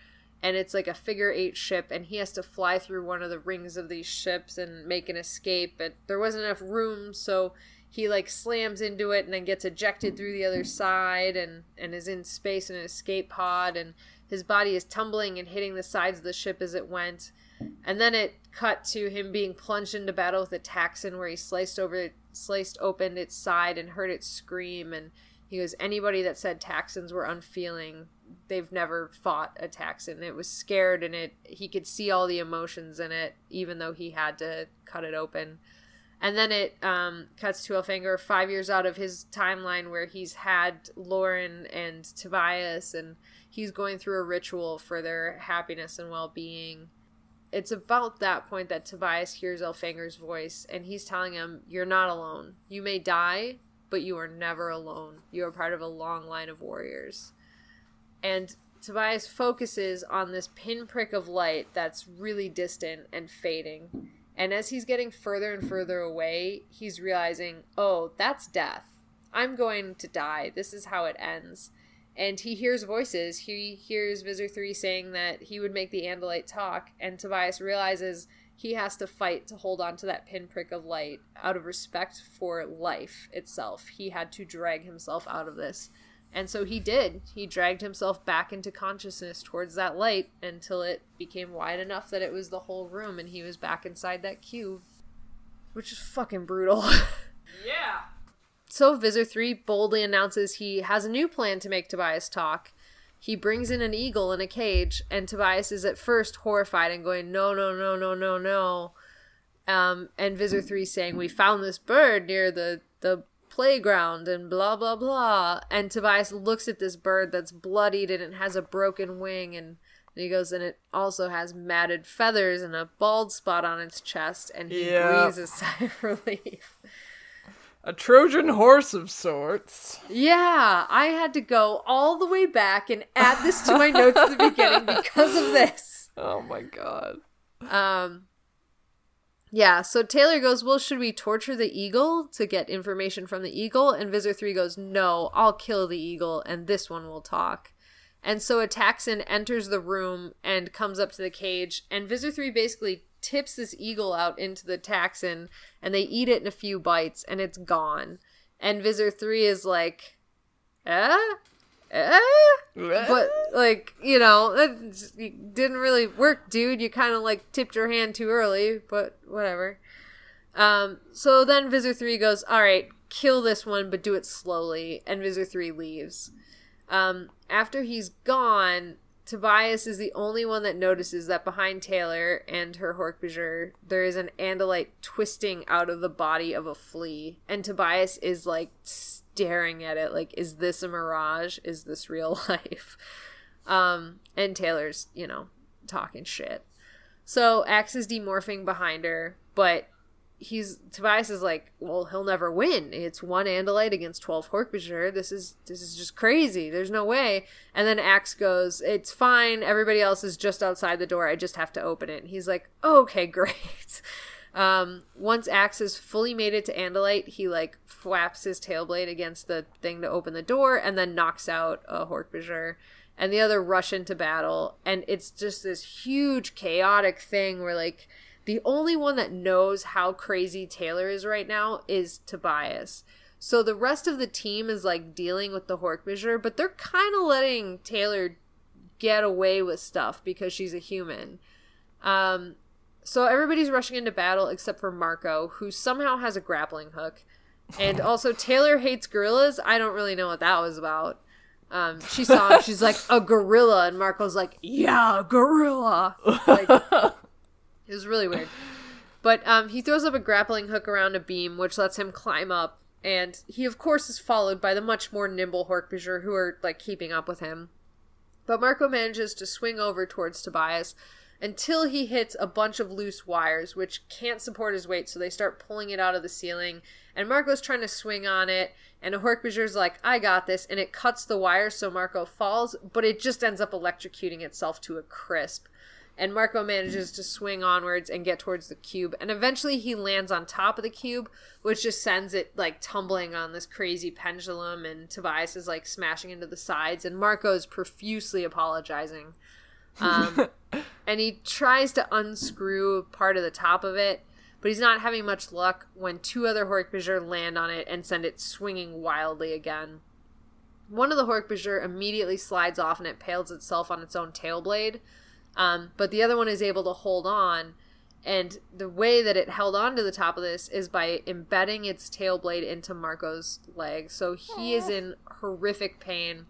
and it's like a figure eight ship, and he has to fly through one of the rings of these ships and make an escape. But there wasn't enough room, so he like slams into it and then gets ejected through the other side and and is in space in an escape pod and his body is tumbling and hitting the sides of the ship as it went and then it cut to him being plunged into battle with a Taxxon where he sliced over sliced open its side and heard it scream and he goes anybody that said Taxxons were unfeeling they've never fought a Taxxon it was scared and it he could see all the emotions in it even though he had to cut it open and then it um, cuts to Elfangor five years out of his timeline where he's had Loren and Tobias and he's going through a ritual for their happiness and well-being it's about that point that Tobias hears Elfangor's voice and he's telling him, You're not alone. You may die, but you are never alone. You are part of a long line of warriors. And Tobias focuses on this pinprick of light that's really distant and fading. And as he's getting further and further away, he's realizing, oh, that's death. I'm going to die. This is how it ends and he hears voices. He hears Visser 3 saying that he would make the Andalite talk, and Tobias realizes he has to fight to hold on to that pinprick of light out of respect for life itself. He had to drag himself out of this. And so he did. He dragged himself back into consciousness towards that light until it became wide enough that it was the whole room and he was back inside that cube. Which is fucking brutal. yeah. So Visser 3 boldly announces he has a new plan to make Tobias talk. He brings in an eagle in a cage, and Tobias is at first horrified and going, No, no, no, no, no, no. Um, and Visser 3 saying, We found this bird near the, the playground and blah, blah, blah. And Tobias looks at this bird that's bloodied and it has a broken wing and and he goes, and it also has matted feathers and a bald spot on its chest, and he Yeah. breathes a sigh of relief. A Trojan horse of sorts. Yeah, I had to go all the way back and add this to my notes at the beginning because of this. Oh my god. Um Yeah, so Taylor goes, Well, should we torture the eagle to get information from the eagle? And Visser 3 goes, No, I'll kill the eagle and this one will talk. And so a Taxxon enters the room and comes up to the cage, and Visser 3 basically tips this eagle out into the Taxxon, and they eat it in a few bites, and it's gone. And Visser 3 is like, Eh? Eh? but like you know it didn't really work dude. You kind of like tipped your hand too early but whatever. Um so then Visser 3 goes all right kill this one but do it slowly. And Visser 3 leaves. Um after he's gone tobias is the only one that notices that behind taylor and her hork there is an andalite twisting out of the body of a flea. And tobias is like staring at it like is this a mirage? Is this real life? Um and taylor's you know talking shit. So Ax is demorphing behind her but he's tobias is like well he'll never win. It's one andalite against 12 hork this is this is just crazy. There's no way. And then Ax goes it's fine. Everybody else is just outside the door. I just have to open it. And he's like okay great. Um, once Ax has fully made it to Andalite, he like flaps his tail blade against the thing to open the door and then knocks out a Hork-Bajir. and the other rush into battle. And it's just this huge chaotic thing where like the only one that knows how crazy Taylor is right now is Tobias. So the rest of the team is like dealing with the Hork-Bajir, but they're kind of letting Taylor get away with stuff because she's a human. Um, so everybody's rushing into battle except for Marco, who somehow has a grappling hook. And also Taylor hates gorillas. I don't really know what that was about. Um, she saw him. She's like a gorilla, and Marco's like, "Yeah, gorilla." Like, it was really weird. But um, he throws up a grappling hook around a beam, which lets him climb up. And he, of course, is followed by the much more nimble Hork-Bajir, who are like keeping up with him. But Marco manages to swing over towards Tobias until he hits a bunch of loose wires, which can't support his weight, so they start pulling it out of the ceiling. And Marco's trying to swing on it, and a Hork-Bajir's like, I got this, and it cuts the wire so Marco falls, but it just ends up electrocuting itself to a crisp. And Marco manages to swing onwards and get towards the cube, and eventually he lands on top of the cube, which just sends it like tumbling on this crazy pendulum, and Tobias is like smashing into the sides, and Marco is profusely apologizing. Um, and he tries to unscrew part of the top of it, but he's not having much luck when two other Hork-Bajir land on it and send it swinging wildly again. One of the Hork-Bajir immediately slides off and it pales itself on its own tail blade, um, but the other one is able to hold on. And the way that it held on to the top of this is by embedding its tail blade into Marco's leg. So he is in horrific pain.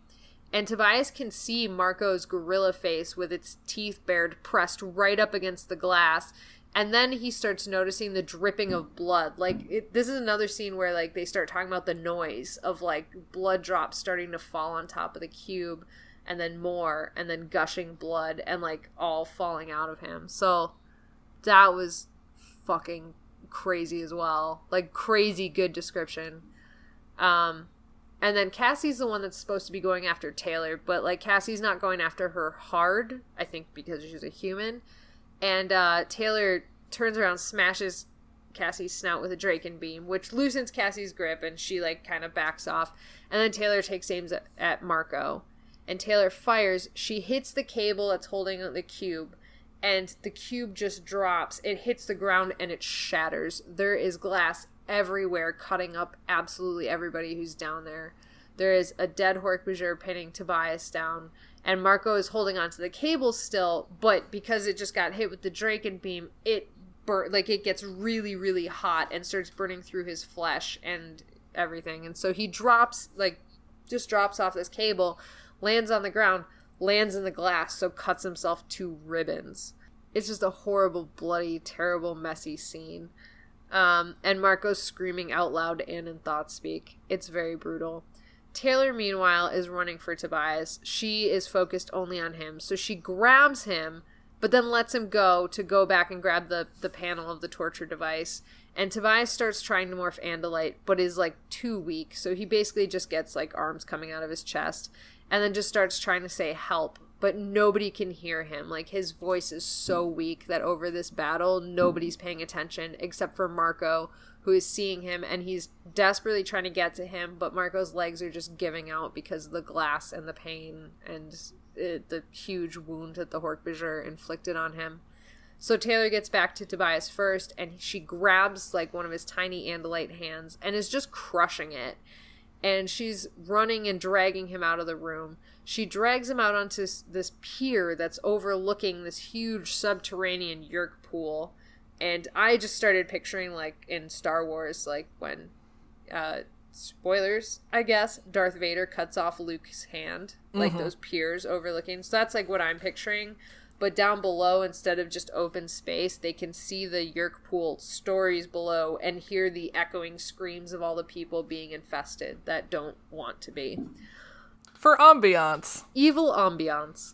And Tobias can see Marco's gorilla face with its teeth bared pressed right up against the glass and then he starts noticing the dripping of blood like it, this is another scene where like they start talking about the noise of like blood drops starting to fall on top of the cube and then more and then gushing blood and like all falling out of him. So that was fucking crazy as well. Like crazy good description. Um and then Cassie's the one that's supposed to be going after Taylor, but like Cassie's not going after her hard, I think because she's a human. And uh, Taylor turns around, smashes Cassie's snout with a Dracon beam, which loosens Cassie's grip, and she like kind of backs off. And then Taylor takes aims at, at Marco, and Taylor fires. She hits the cable that's holding the cube, and the cube just drops. It hits the ground and it shatters. There is glass everywhere, cutting up absolutely everybody who's down there. There is a dead Hork-Bajir pinning Tobias down and Marco is holding onto the cable still, but because it just got hit with the Dracon beam, it burn like it gets really really hot and starts burning through his flesh and everything. And so he drops like just drops off this cable, lands on the ground, lands in the glass, so cuts himself to ribbons. It's just a horrible, bloody, terrible, messy scene. Um, and Marco's screaming out loud and in thought speak. It's very brutal. Taylor, meanwhile, is running for Tobias. She is focused only on him. So she grabs him, but then lets him go to go back and grab the, the panel of the torture device. And Tobias starts trying to morph Andalite, but is like too weak. So he basically just gets like arms coming out of his chest and then just starts trying to say help. But nobody can hear him. Like his voice is so weak that over this battle, nobody's paying attention except for Marco, who is seeing him and he's desperately trying to get to him, but Marco's legs are just giving out because of the glass and the pain and it, the huge wound that the Hork-Bajir inflicted on him. So Taylor gets back to Tobias first and she grabs like one of his tiny Andalite hands and is just crushing it. And she's running and dragging him out of the room. She drags him out onto this pier that's overlooking this huge subterranean Yeerk pool and I just started picturing like in Star Wars, like when, uh, spoilers, I guess, Darth Vader cuts off Luke's hand, like mm-hmm. those piers overlooking. So that's like what I'm picturing. But down below, instead of just open space, they can see the Yeerk pool stories below and hear the echoing screams of all the people being infested that don't want to be. For ambiance. Evil ambiance.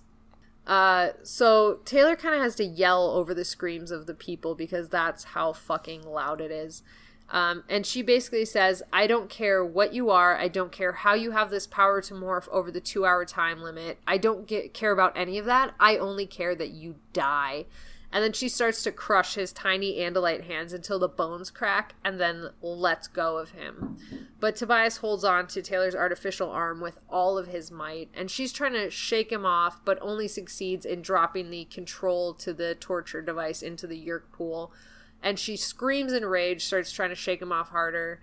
Uh, so Taylor kind of has to yell over the screams of the people because that's how fucking loud it is. Um, and she basically says, I don't care what you are. I don't care how you have this power to morph over the two hour time limit. I don't get, care about any of that. I only care that you die. And then she starts to crush his tiny Andalite hands until the bones crack and then lets go of him. But Tobias holds on to Taylor's artificial arm with all of his might, and she's trying to shake him off, but only succeeds in dropping the control to the torture device into the Yeerk pool. And she screams in rage, starts trying to shake him off harder,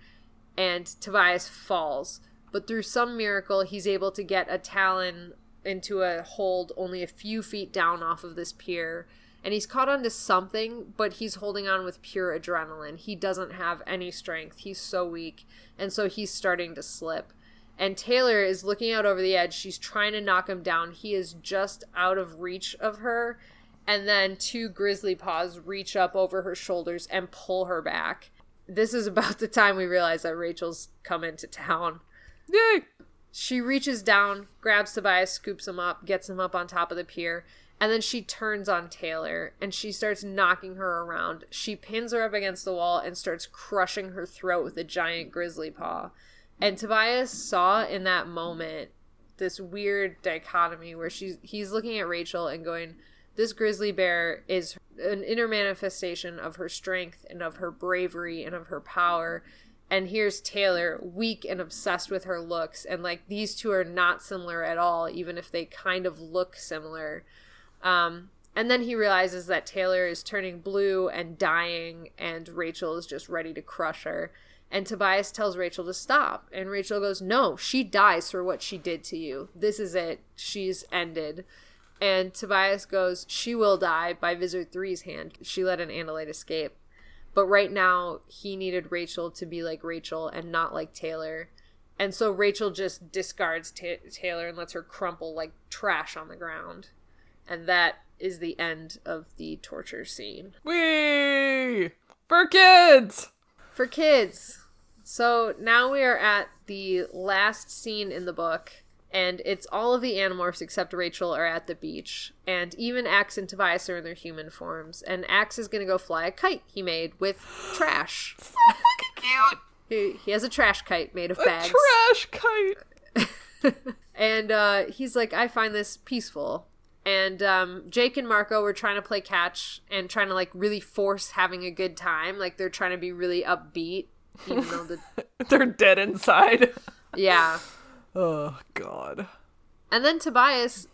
and Tobias falls. But through some miracle, he's able to get a talon into a hold only a few feet down off of this pier and he's caught onto something, but he's holding on with pure adrenaline. He doesn't have any strength. He's so weak, and so he's starting to slip. And Taylor is looking out over the edge. She's trying to knock him down. He is just out of reach of her. And then two grizzly paws reach up over her shoulders and pull her back. This is about the time we realize that Rachel's come into town. Yay! She reaches down, grabs Tobias, scoops him up, gets him up on top of the pier, and then she turns on Taylor and she starts knocking her around. She pins her up against the wall and starts crushing her throat with a giant grizzly paw. And Tobias saw in that moment this weird dichotomy where she's he's looking at Rachel and going, This grizzly bear is an inner manifestation of her strength and of her bravery and of her power. And here's Taylor, weak and obsessed with her looks. And like these two are not similar at all, even if they kind of look similar. Um, and then he realizes that Taylor is turning blue and dying, and Rachel is just ready to crush her. And Tobias tells Rachel to stop. And Rachel goes, No, she dies for what she did to you. This is it. She's ended. And Tobias goes, She will die by Visser 3's hand. She let an Andalite escape. But right now, he needed Rachel to be like Rachel and not like Taylor. And so Rachel just discards Taylor and lets her crumple like trash on the ground. And that is the end of the torture scene. Whee! For kids! For kids. So now we are at the last scene in the book, and it's all of the Animorphs except Rachel are at the beach. And even Ax and Tobias are in their human forms. And Ax is gonna go fly a kite he made with trash. so fucking cute! He, he has a trash kite made of bags. A trash kite! and uh, he's like, I find this peaceful and um, Jake and Marco were trying to play catch and trying to like really force having a good time. Like they're trying to be really upbeat, even though the... they're dead inside. Yeah. Oh God. And then Tobias,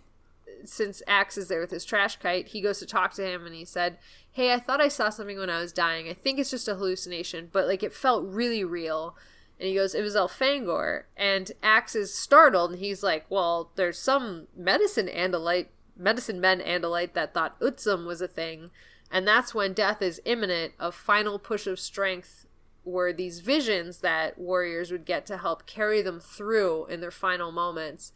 since Ax is there with his trash kite, he goes to talk to him and he said, "Hey, I thought I saw something when I was dying. I think it's just a hallucination, but like it felt really real." And he goes, It was Elfangor. And Ax is startled and he's like, Well, there's some medicine andalite medicine men Andalite that thought Utsum was a thing. And that's when death is imminent. A final push of strength were these visions that warriors would get to help carry them through in their final moments.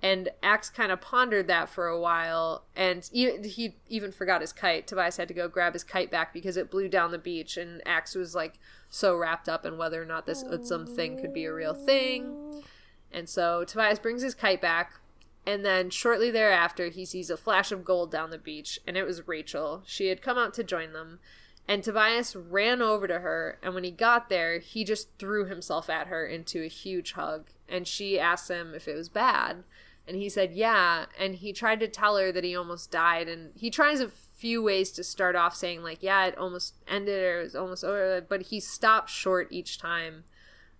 And Ax kind of pondered that for a while, and he, he even forgot his kite. Tobias had to go grab his kite back because it blew down the beach, and Ax was like so wrapped up in whether or not this Utsum thing could be a real thing. And so Tobias brings his kite back, and then shortly thereafter, he sees a flash of gold down the beach, and it was Rachel. She had come out to join them. And Tobias ran over to her, and when he got there, he just threw himself at her into a huge hug. And she asked him if it was bad. And he said, yeah. And he tried to tell her that he almost died. And he tries a few ways to start off saying, like, yeah, it almost ended or it was almost over. But he stopped short each time.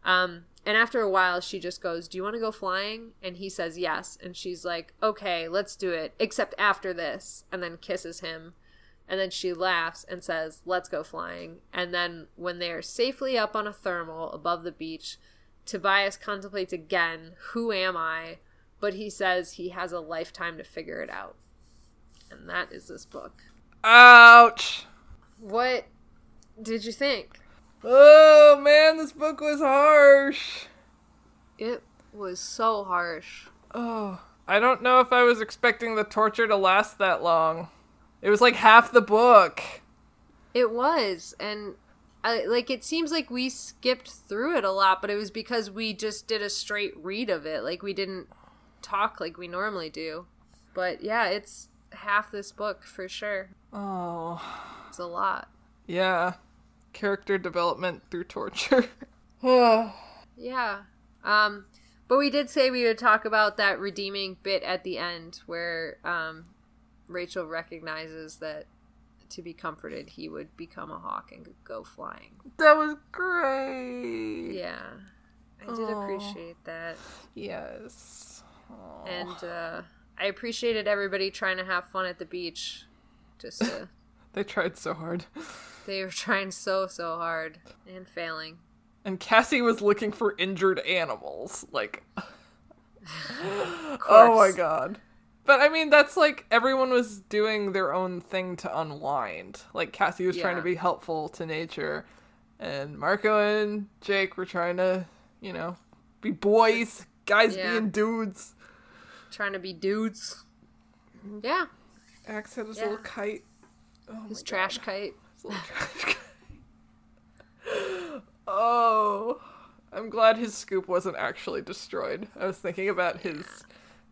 Um, and after a while, she just goes, Do you want to go flying? And he says yes. And she's like, Okay, let's do it, except after this. And then kisses him. And then she laughs and says, Let's go flying. And then when they are safely up on a thermal above the beach, Tobias contemplates again, Who am I? But he says he has a lifetime to figure it out. And that is this book. Ouch! What did you think? Oh man, this book was harsh. It was so harsh. Oh, I don't know if I was expecting the torture to last that long. It was like half the book. It was, and I, like it seems like we skipped through it a lot, but it was because we just did a straight read of it. Like we didn't talk like we normally do. But yeah, it's half this book for sure. Oh, it's a lot. Yeah character development through torture. yeah. Um, but we did say we would talk about that redeeming bit at the end where um, Rachel recognizes that to be comforted, he would become a hawk and go flying. That was great. Yeah, I did Aw. appreciate that, Yes. Aw. and uh, I appreciated everybody trying to have fun at the beach. Just to, they tried so hard. they were trying so so hard and failing. And Cassie was looking for injured animals. Like, oh my god. But I mean, that's like everyone was doing their own thing to unwind. Like, Cassie was trying to be helpful to nature, and Marco and Jake were trying to, you know, be boys, guys Yeah. being dudes. trying to be dudes. Yeah, Ax had his Yeah. little kite. Oh his trash kite. His little trash kite. oh, I'm glad his scoop wasn't actually destroyed. I was thinking about his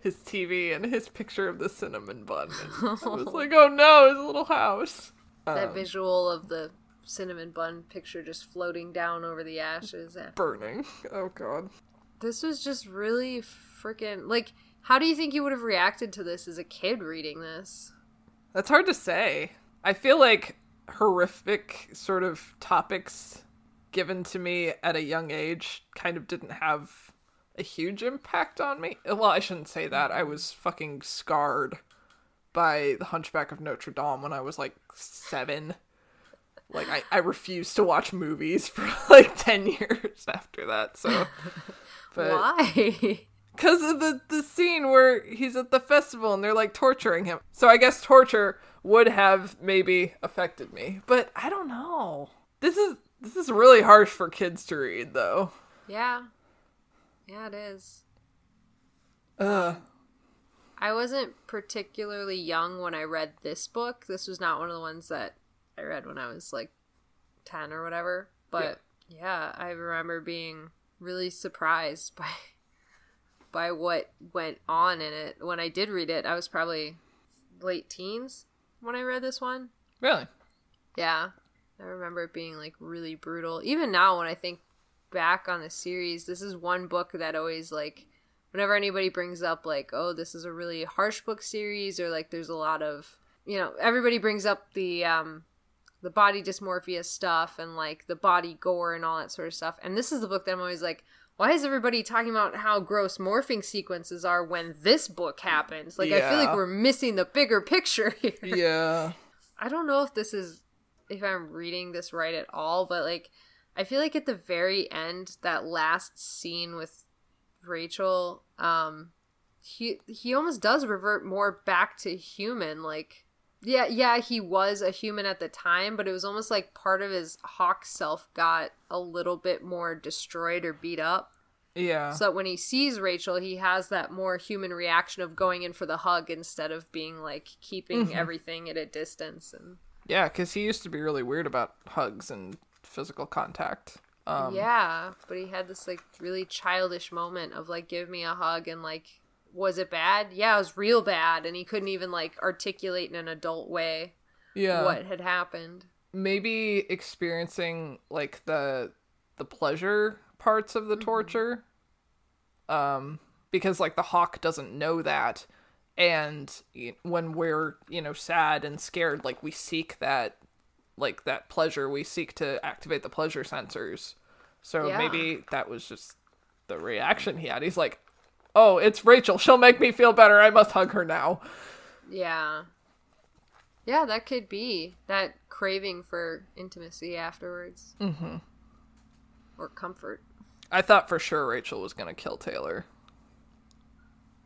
his TV and his picture of the cinnamon bun. And I was like, oh no, his little house. that Um, visual of the cinnamon bun picture just floating down over the ashes. after- burning. Oh god. This was just really freaking like. How do you think you would have reacted to this as a kid reading this? That's hard to say. I feel like horrific sort of topics given to me at a young age kind of didn't have a huge impact on me. Well, I shouldn't say that. I was fucking scarred by The Hunchback of Notre Dame when I was like seven. Like, I, I refused to watch movies for like 10 years after that, so. But, Why? because of the the scene where he's at the festival and they're like torturing him. So I guess torture would have maybe affected me, but I don't know. This is this is really harsh for kids to read, though. yeah, yeah, it is. Ugh. I wasn't particularly young when I read this book. This was not one of the ones that I read when I was like 10 or whatever. But yeah, I remember being really surprised by by what went on in it. When I did read it, I was probably late teens when I read this one. Really? Yeah. I remember it being like really brutal. Even now when I think back on the series, this is one book that always like whenever anybody brings up like, oh, this is a really harsh book series or like there's a lot of, you know, everybody brings up the um the body dysmorphia stuff and like the body gore and all that sort of stuff. And this is the book that I'm always like, why is everybody talking about how gross morphing sequences are when this book happens? Like I feel like we're missing the bigger picture here. Yeah. I don't know if this is if I'm reading this right at all, but like I feel like at the very end, that last scene with Rachel, um he he almost does revert more back to human, like yeah, yeah, he was a human at the time, but it was almost like part of his hawk self got a little bit more destroyed or beat up. Yeah. So that when he sees Rachel, he has that more human reaction of going in for the hug instead of being like keeping everything at a distance and yeah, because he used to be really weird about hugs and physical contact. Um, yeah, but he had this like really childish moment of like give me a hug and like was it bad? Yeah, it was real bad and he couldn't even like articulate in an adult way yeah. what had happened. maybe experiencing like the the pleasure parts of the torture um because like the hawk doesn't know that and when we're you know sad and scared like we seek that like that pleasure we seek to activate the pleasure sensors so Yeah. maybe that was just the reaction he had he's like oh it's rachel she'll make me feel better i must hug her now Yeah. Yeah, that could be that craving for intimacy afterwards. Mm-hmm. Or comfort. i thought for sure rachel was gonna kill taylor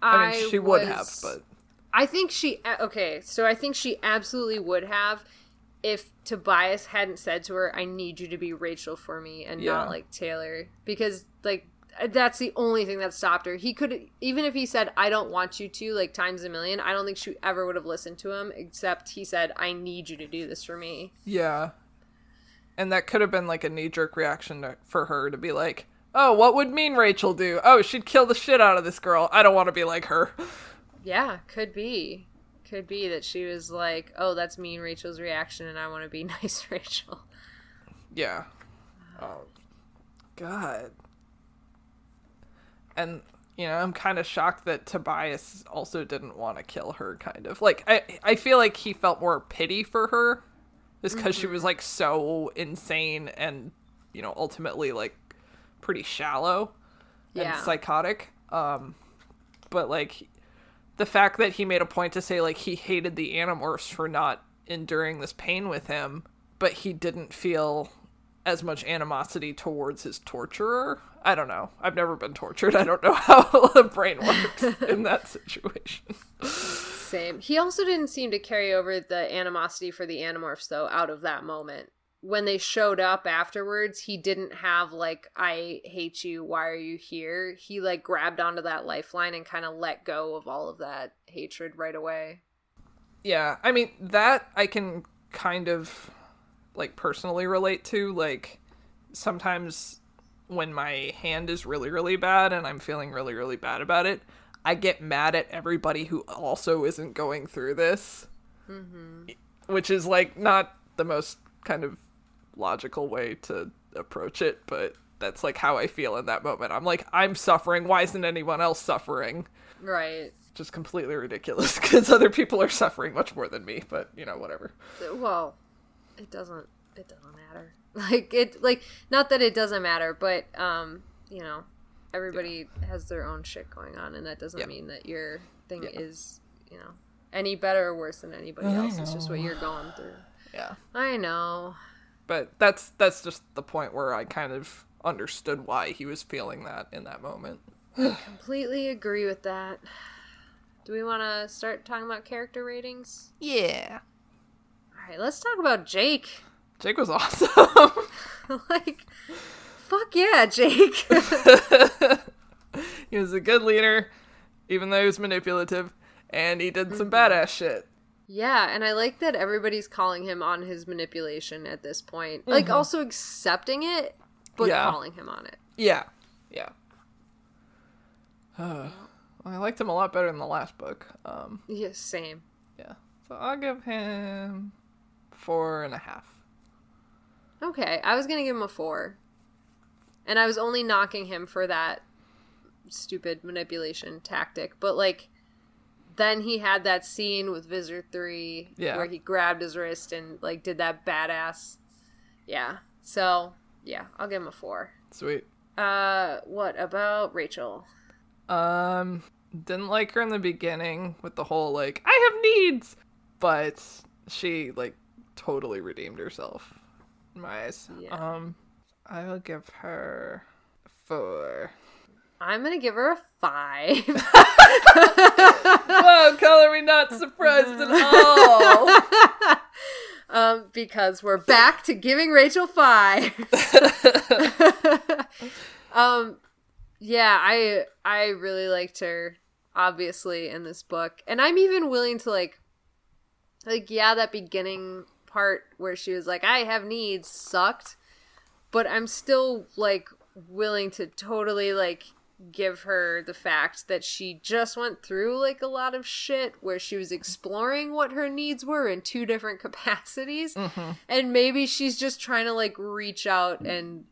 i mean she would have but I think she okay, so I think she absolutely would have if Tobias hadn't said to her, "I need you to be Rachel for me and Yeah. not like Taylor," because like uh, that's the only thing that stopped her. He could even if he said, "I don't want you to," like times a million, I don't think she ever would have listened to him. Except he said, "I need you to do this for me." Yeah. And that could have been like a knee jerk reaction to, for her to be like, oh, what would mean Rachel do? Oh, she'd kill the shit out of this girl. I don't want to be like her. Yeah, could be. Could be that she was like, "Oh, that's mean Rachel's reaction, and I want to be nice, Rachel." Yeah. Oh, God. And, you know, I'm kind of shocked that Tobias also didn't want to kill her, kind of. Like, I, I feel like he felt more pity for her is because she was like so insane and you know ultimately like pretty shallow Yeah. and psychotic. Um, but like the fact that he made a point to say like he hated the Animorphs for not enduring this pain with him, but he didn't feel as much animosity towards his torturer. I don't know. I've never been tortured. I don't know how the brain works in that situation. Same. He also didn't seem to carry over the animosity for the Animorphs though out of that moment. When they showed up afterwards, he didn't have like I hate you, why are you here? He like grabbed onto that lifeline and kind of let go of all of that hatred right away. Yeah, I mean that I can kind of like personally relate to like sometimes when my hand is really really bad and I'm feeling really really bad about it, I get mad at everybody who also isn't going through this. Mm-hmm. Which is like not the most kind of logical way to approach it, but that's like how I feel in that moment. I'm like I'm suffering, why isn't anyone else suffering? Right. Just completely ridiculous because other people are suffering much more than me, but you know, whatever. Well, it doesn't it doesn't matter. Like it like not that it doesn't matter, but um, you know, everybody has their own shit going on and that doesn't Yeah. mean that your thing Yeah. is, you know, any better or worse than anybody else. It's just what you're going through. Yeah. I know. But that's that's just the point where I kind of understood why he was feeling that in that moment. I completely agree with that. Do we want to start talking about character ratings? Yeah. All right, let's talk about Jake. Jake was awesome. like, fuck yeah, Jake. he was a good leader, even though he was manipulative, and he did some mm-hmm. badass shit. Yeah, and I like that everybody's calling him on his manipulation at this point. Like, also accepting it, but Yeah. calling him on it. Yeah. Yeah. Uh, I liked him a lot better in the last book. Um, Yeah, same. yeah. So I'll give him four and a half. Okay, I was gonna give him a four, and I was only knocking him for that stupid manipulation tactic. But like, then he had that scene with Visser Three Yeah. where he grabbed his wrist and like did that badass. Yeah. So yeah, I'll give him a four. Sweet. Uh, what about Rachel? Um, didn't like her in the beginning with the whole like I have needs, but she like totally redeemed herself in my eyes. Yeah. Um, I will give her four. I'm gonna give her a five. Whoa, color me not surprised at all. um, because we're back to giving Rachel five. um, yeah, I I really liked her, obviously, in this book, and I'm even willing to like, like yeah, that beginning part where she was like, "I have needs," sucked, but I'm still like willing to totally like give her the fact that she just went through like a lot of shit where she was exploring what her needs were in two different capacities. Mm-hmm. And maybe she's just trying to like reach out and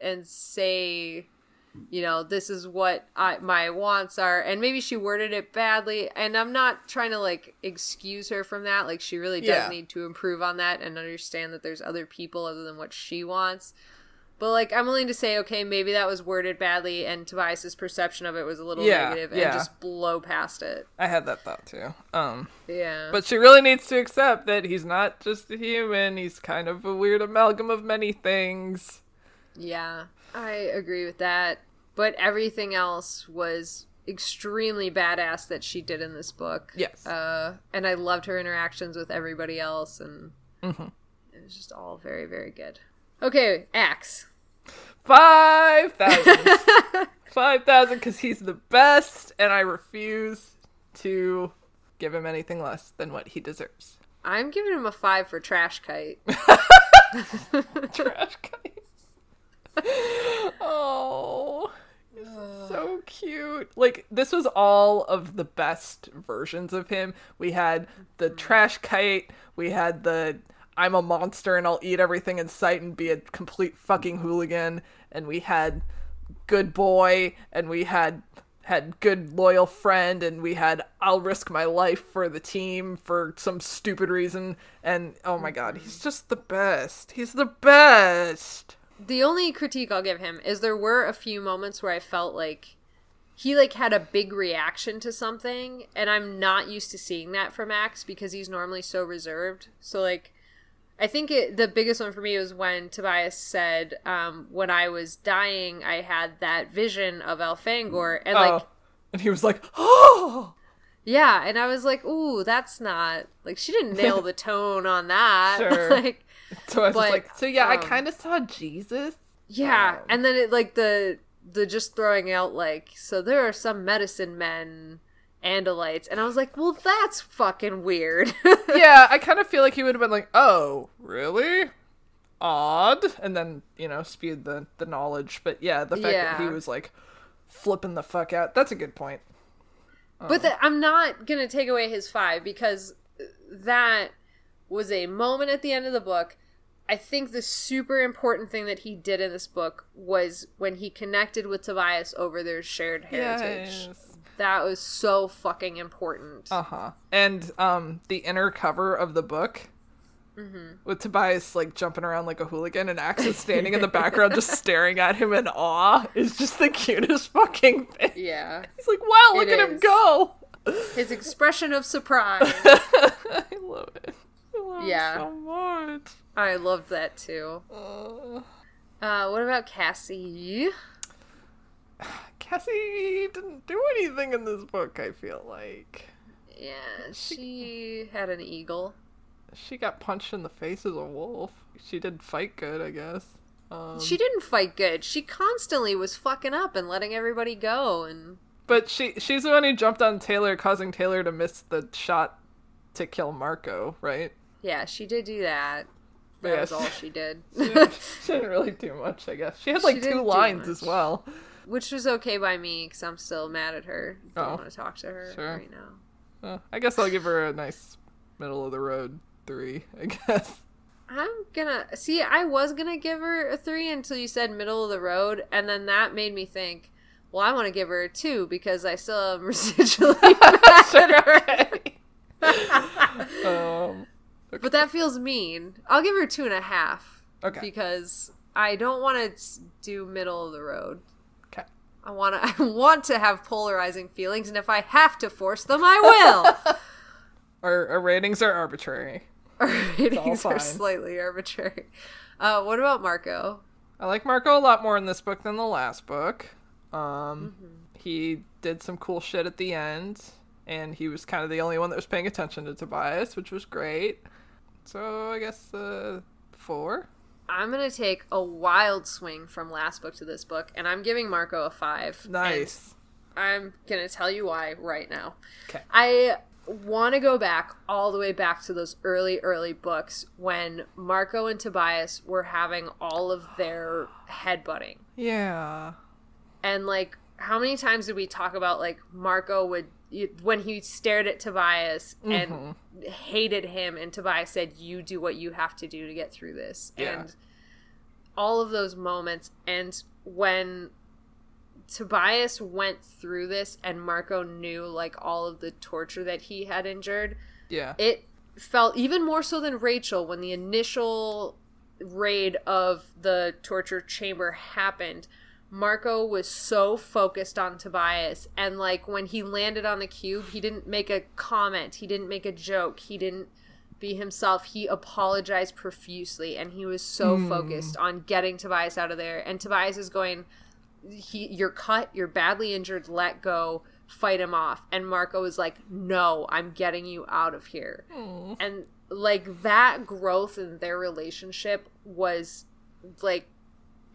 and say you know this is what I, my wants are. And maybe she worded it badly. And i'm not trying to like excuse her from that. Like she really does Yeah. need to improve on that and understand that there's other people other than what she wants but like i'm willing to say okay maybe that was worded badly and tobias's perception of it was a little Yeah, negative yeah. and just blow past it I had that thought too. Um, yeah but she really needs to accept that he's not just a human. He's kind of a weird amalgam of many things. Yeah, I agree with that. But everything else was extremely badass that she did in this book. Yes. Uh, and I loved her interactions with everybody else, and Mm-hmm. it was just all very, very good. Okay, Ax. Five thousand. Five thousand because he's the best, and I refuse to give him anything less than what he deserves. I'm giving him a five for Trash Kite. Trash kite. oh, he's so cute. Like this was all of the best versions of him. We had the mm-hmm. trash kite. We had the I'm a monster and I'll eat everything in sight and be a complete fucking hooligan. And we had good boy, and we had had good loyal friend and we had I'll risk my life for the team for some stupid reason and oh my god, he's mm-hmm. just the best. He's the best. The only critique I'll give him is there were a few moments where I felt like he like had a big reaction to something and I'm not used to seeing that from Ax because he's normally so reserved. So like I think it, the biggest one for me was when Tobias said, um, "When I was dying, I had that vision of Elfangor," and like, oh. and he was like, "Oh, yeah," and I was like, "Ooh, that's not like she didn't nail the tone on that." Sure. like, so I was but, like, so yeah, I um, kind of saw Jesus. yeah, Um, and then it like the the just throwing out like, so there are some medicine men. Andalites, and I was like, "Well, that's fucking weird." yeah, I kind of feel like he would have been like, "Oh, really? Odd," and then you know spewed the the knowledge. But yeah, the fact that he was like flipping the fuck out. That's a good point. But um, the, I'm not gonna take away his five because that was a moment at the end of the book. I think the super important thing that he did in this book was when he connected with Tobias over their shared heritage. That was so fucking important. Uh huh. And um, the inner cover of the book. Mm-hmm. With Tobias like jumping around like a hooligan and Ax is standing in the background just staring at him in awe is just the cutest fucking thing. yeah. He's like, wow, look It at him go. His expression of surprise. I love it. I love Yeah. it so much. I loved that too. Uh, Uh, what about Cassie? Cassie didn't do anything in this book, I feel like. Yeah, she had an eagle. She got punched in the face as a wolf. She did fight good, I guess. Um, She didn't fight good. She constantly was fucking up and letting everybody go and but she she's the one who jumped on Taylor, causing Taylor to miss the shot to kill Marco, right? Yeah, she did do that. That Yeah, was all she did. she, didn't, she didn't really do much, I guess. She had like She two lines as well. Which was okay by me because I'm still mad at her. Don't Oh. want to talk to her Sure. right now. Uh, I guess I'll give her a nice middle of the road three, I guess. I'm gonna see. I was gonna give her a three until you said middle of the road, and then that made me think. Well, I want to give her a two because I still am residually mad at her. um, But that feels mean. I'll give her two and a half okay. because I don't want to do middle of the road. I want to. I want to have polarizing feelings, and if I have to force them, I will. Our, our ratings are arbitrary. Our ratings are slightly arbitrary. Uh, what about Marco? I like Marco a lot more in this book than the last book. Um, Mm-hmm. he did some cool shit at the end, and he was kind of the only one that was paying attention to Tobias, which was great. So I guess uh, four. I'm gonna take a wild swing from last book to this book, and I'm giving Marco a five. Nice. I'm gonna tell you why right now. 'Kay. I want to go back all the way back to those early, early books when Marco and Tobias were having all of their headbutting. Yeah. And like, how many times did we talk about like Marco would when he stared at Tobias and mm-hmm. hated him, and Tobias said, "You do what you have to do to get through this," Yeah. and all of those moments, and when Tobias went through this, and Marco knew like all of the torture that he had endured, Yeah. it felt even more so than Rachel when the initial raid of the torture chamber happened. Marco was so focused on Tobias, and like when he landed on the cube, he didn't make a comment, he didn't make a joke, he didn't be himself. He apologized profusely, and he was so hmm. focused on getting Tobias out of there. And Tobias is going, he you're cut, you're badly injured, let go, fight him off. And Marco is like, "No, I'm getting you out of here." Hmm. And like that growth in their relationship was like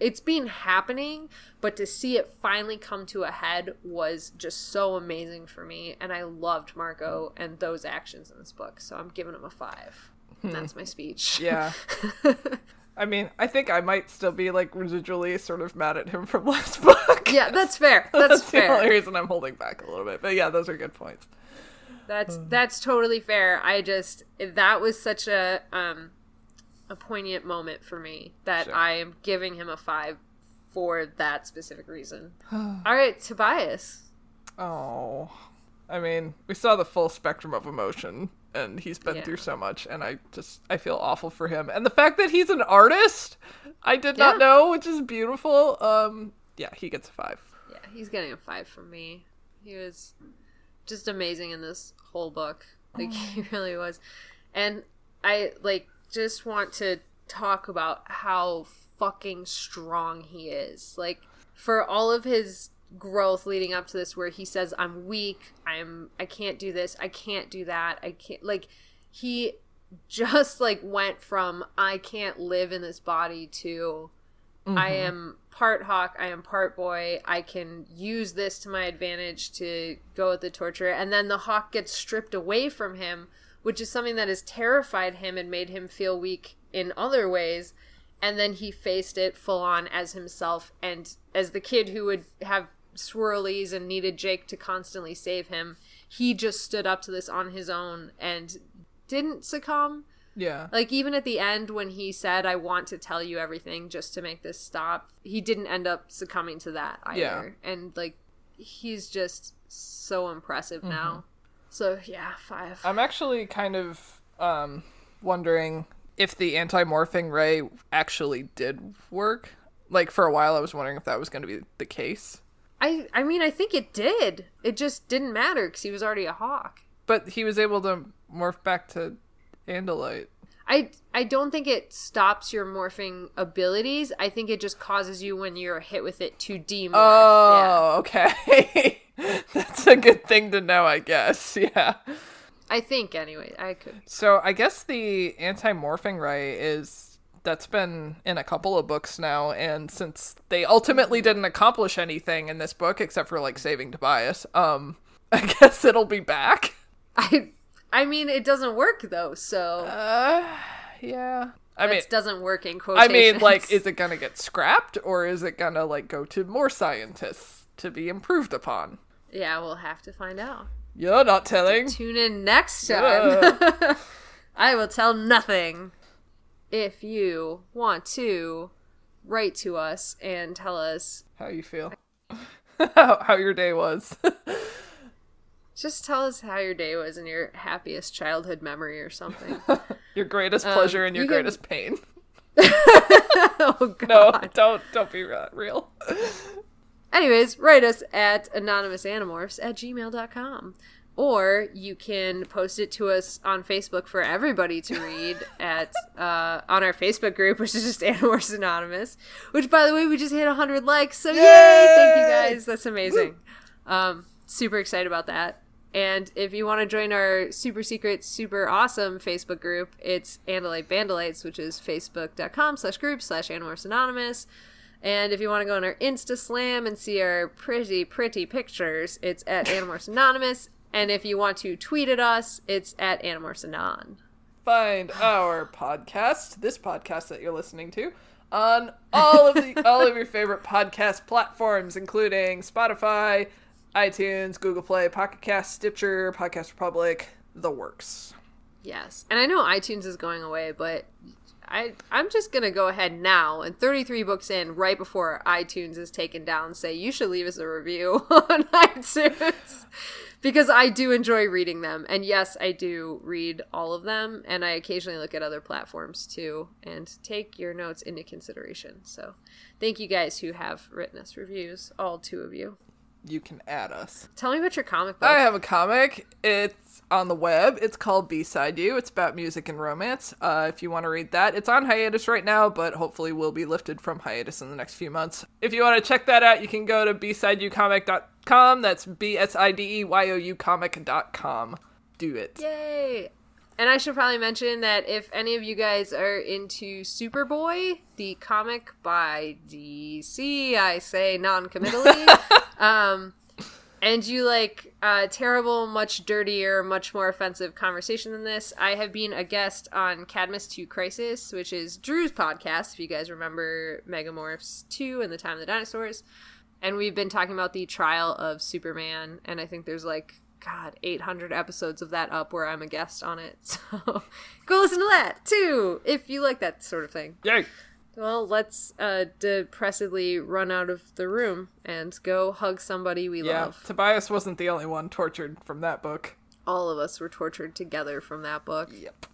it's been happening, but to see it finally come to a head was just so amazing for me. And I loved Marco and those actions in this book. So I'm giving him a five. And that's my speech. Yeah. I mean, I think I might still be like residually sort of mad at him from last book. yeah, that's fair. That's, That's the only reason I'm holding back a little bit. But yeah, those are good points. That's that's totally fair. I just that was such a um a poignant moment for me that Sure. I am giving him a five for that specific reason. All right, Tobias. Oh. I mean, we saw the full spectrum of emotion and he's been Yeah. through so much and I just I feel awful for him. And the fact that he's an artist, I did not know, which is beautiful. Um yeah, he gets a 5. Yeah, he's getting a five from me. He was just amazing in this whole book. Like he really was. And I like just want to talk about how fucking strong he is. Like for all of his growth leading up to this where he says I'm weak, I'm I can't do this, I can't do that, I can't like he just like went from I can't live in this body to I mm-hmm. am part hawk, I am part boy. I can use this to my advantage to go with the torture. And then the hawk gets stripped away from him, which is something that has terrified him and made him feel weak in other ways. And then he faced it full on as himself and as the kid who would have swirlies and needed Jake to constantly save him. He just stood up to this on his own and didn't succumb. Yeah. Like even at the end when he said I want to tell you everything just to make this stop, he didn't end up succumbing to that either. Yeah. And like he's just so impressive mm-hmm. now. So yeah, 5. I'm actually kind of um wondering if the anti-morphing ray actually did work. Like for a while I was wondering if that was going to be the case. I I mean I think it did. It just didn't matter cuz he was already a hawk. But he was able to morph back to Andalite. I I don't think it stops your morphing abilities. I think it just causes you when you're hit with it to demorph. Yeah. Oh, okay. That's a good thing to know, I guess. Yeah. I think anyway. I could. So I guess the anti-morphing ray is that's been in a couple of books now, and since they ultimately didn't accomplish anything in this book except for like saving Tobias, um, I guess it'll be back. I I mean it doesn't work though. So Uh, yeah. I mean, it doesn't work in quotes. I mean, like, is it gonna get scrapped or is it gonna like go to more scientists to be improved upon? yeah, we'll have to find out. You're not telling. Tune in next time. I will tell nothing. If you want to write to us and tell us, How you feel? how, how your day was? just tell us how your day was and your happiest childhood memory or something. your greatest pleasure and your Um, you can- greatest pain. oh god. No, don't don't be real. Anyways, write us at anonymousanimorphs at gmail.com. Or you can post it to us on Facebook for everybody to read at uh, on our Facebook group, which is just Animorphs Anonymous. Which, by the way, we just hit 100 likes, so yay! Thank you guys. That's amazing. Um, super excited about that. And if you want to join our super secret, super awesome Facebook group, it's Andalite Bandalites, which is facebook.com slash group slash Animorphs Anonymous. And if you want to go on our Insta Slam and see our pretty, pretty pictures, it's at Animorphs Anonymous. And if you want to tweet at us, it's at Animorphs Anon. Find our podcast, this podcast that you're listening to, on all of the all of your favorite podcast platforms, including Spotify, iTunes, Google Play, Pocket Cast, Stitcher, Podcast Republic, the works. Yes. And I know iTunes is going away, but I I'm just gonna go ahead now and 33 books in, right before iTunes is taken down, say you should leave us a review on iTunes because I do enjoy reading them, and yes, I do read all of them, and I occasionally look at other platforms too, and take your notes into consideration. So, thank you guys who have written us reviews, all two of you. You can add us. Tell me about your comic book. I have a comic. It's on the web. It's called B-Side You. It's about music and romance. Uh, if you want to read that, it's on hiatus right now, but hopefully will be lifted from hiatus in the next few months. If you want to check that out, you can go to bsideyoucomic.com. That's B-S-I-D-E-Y-O-U comic.com. Do it. Yay! And I should probably mention that if any of you guys are into Superboy, the comic by DC, I say non-committally, um, and you like uh, terrible, much dirtier, much more offensive conversation than this, I have been a guest on Cadmus 2 Crisis, which is Drew's podcast, if you guys remember Megamorphs 2 and the Time of the Dinosaurs. And we've been talking about the trial of Superman, and I think there's like God, 800 episodes of that up where I'm a guest on it. So go listen to that too, if you like that sort of thing. Yay. Well, let's uh, depressedly run out of the room and go hug somebody we Yeah, love. Tobias wasn't the only one tortured from that book. All of us were tortured together from that book. Yep.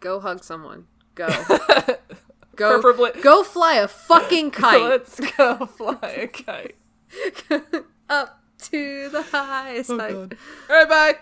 Go hug someone. Go. go. Preferably- Go fly a fucking kite Let's go fly a kite. up to the highest oh, height. All right, bye.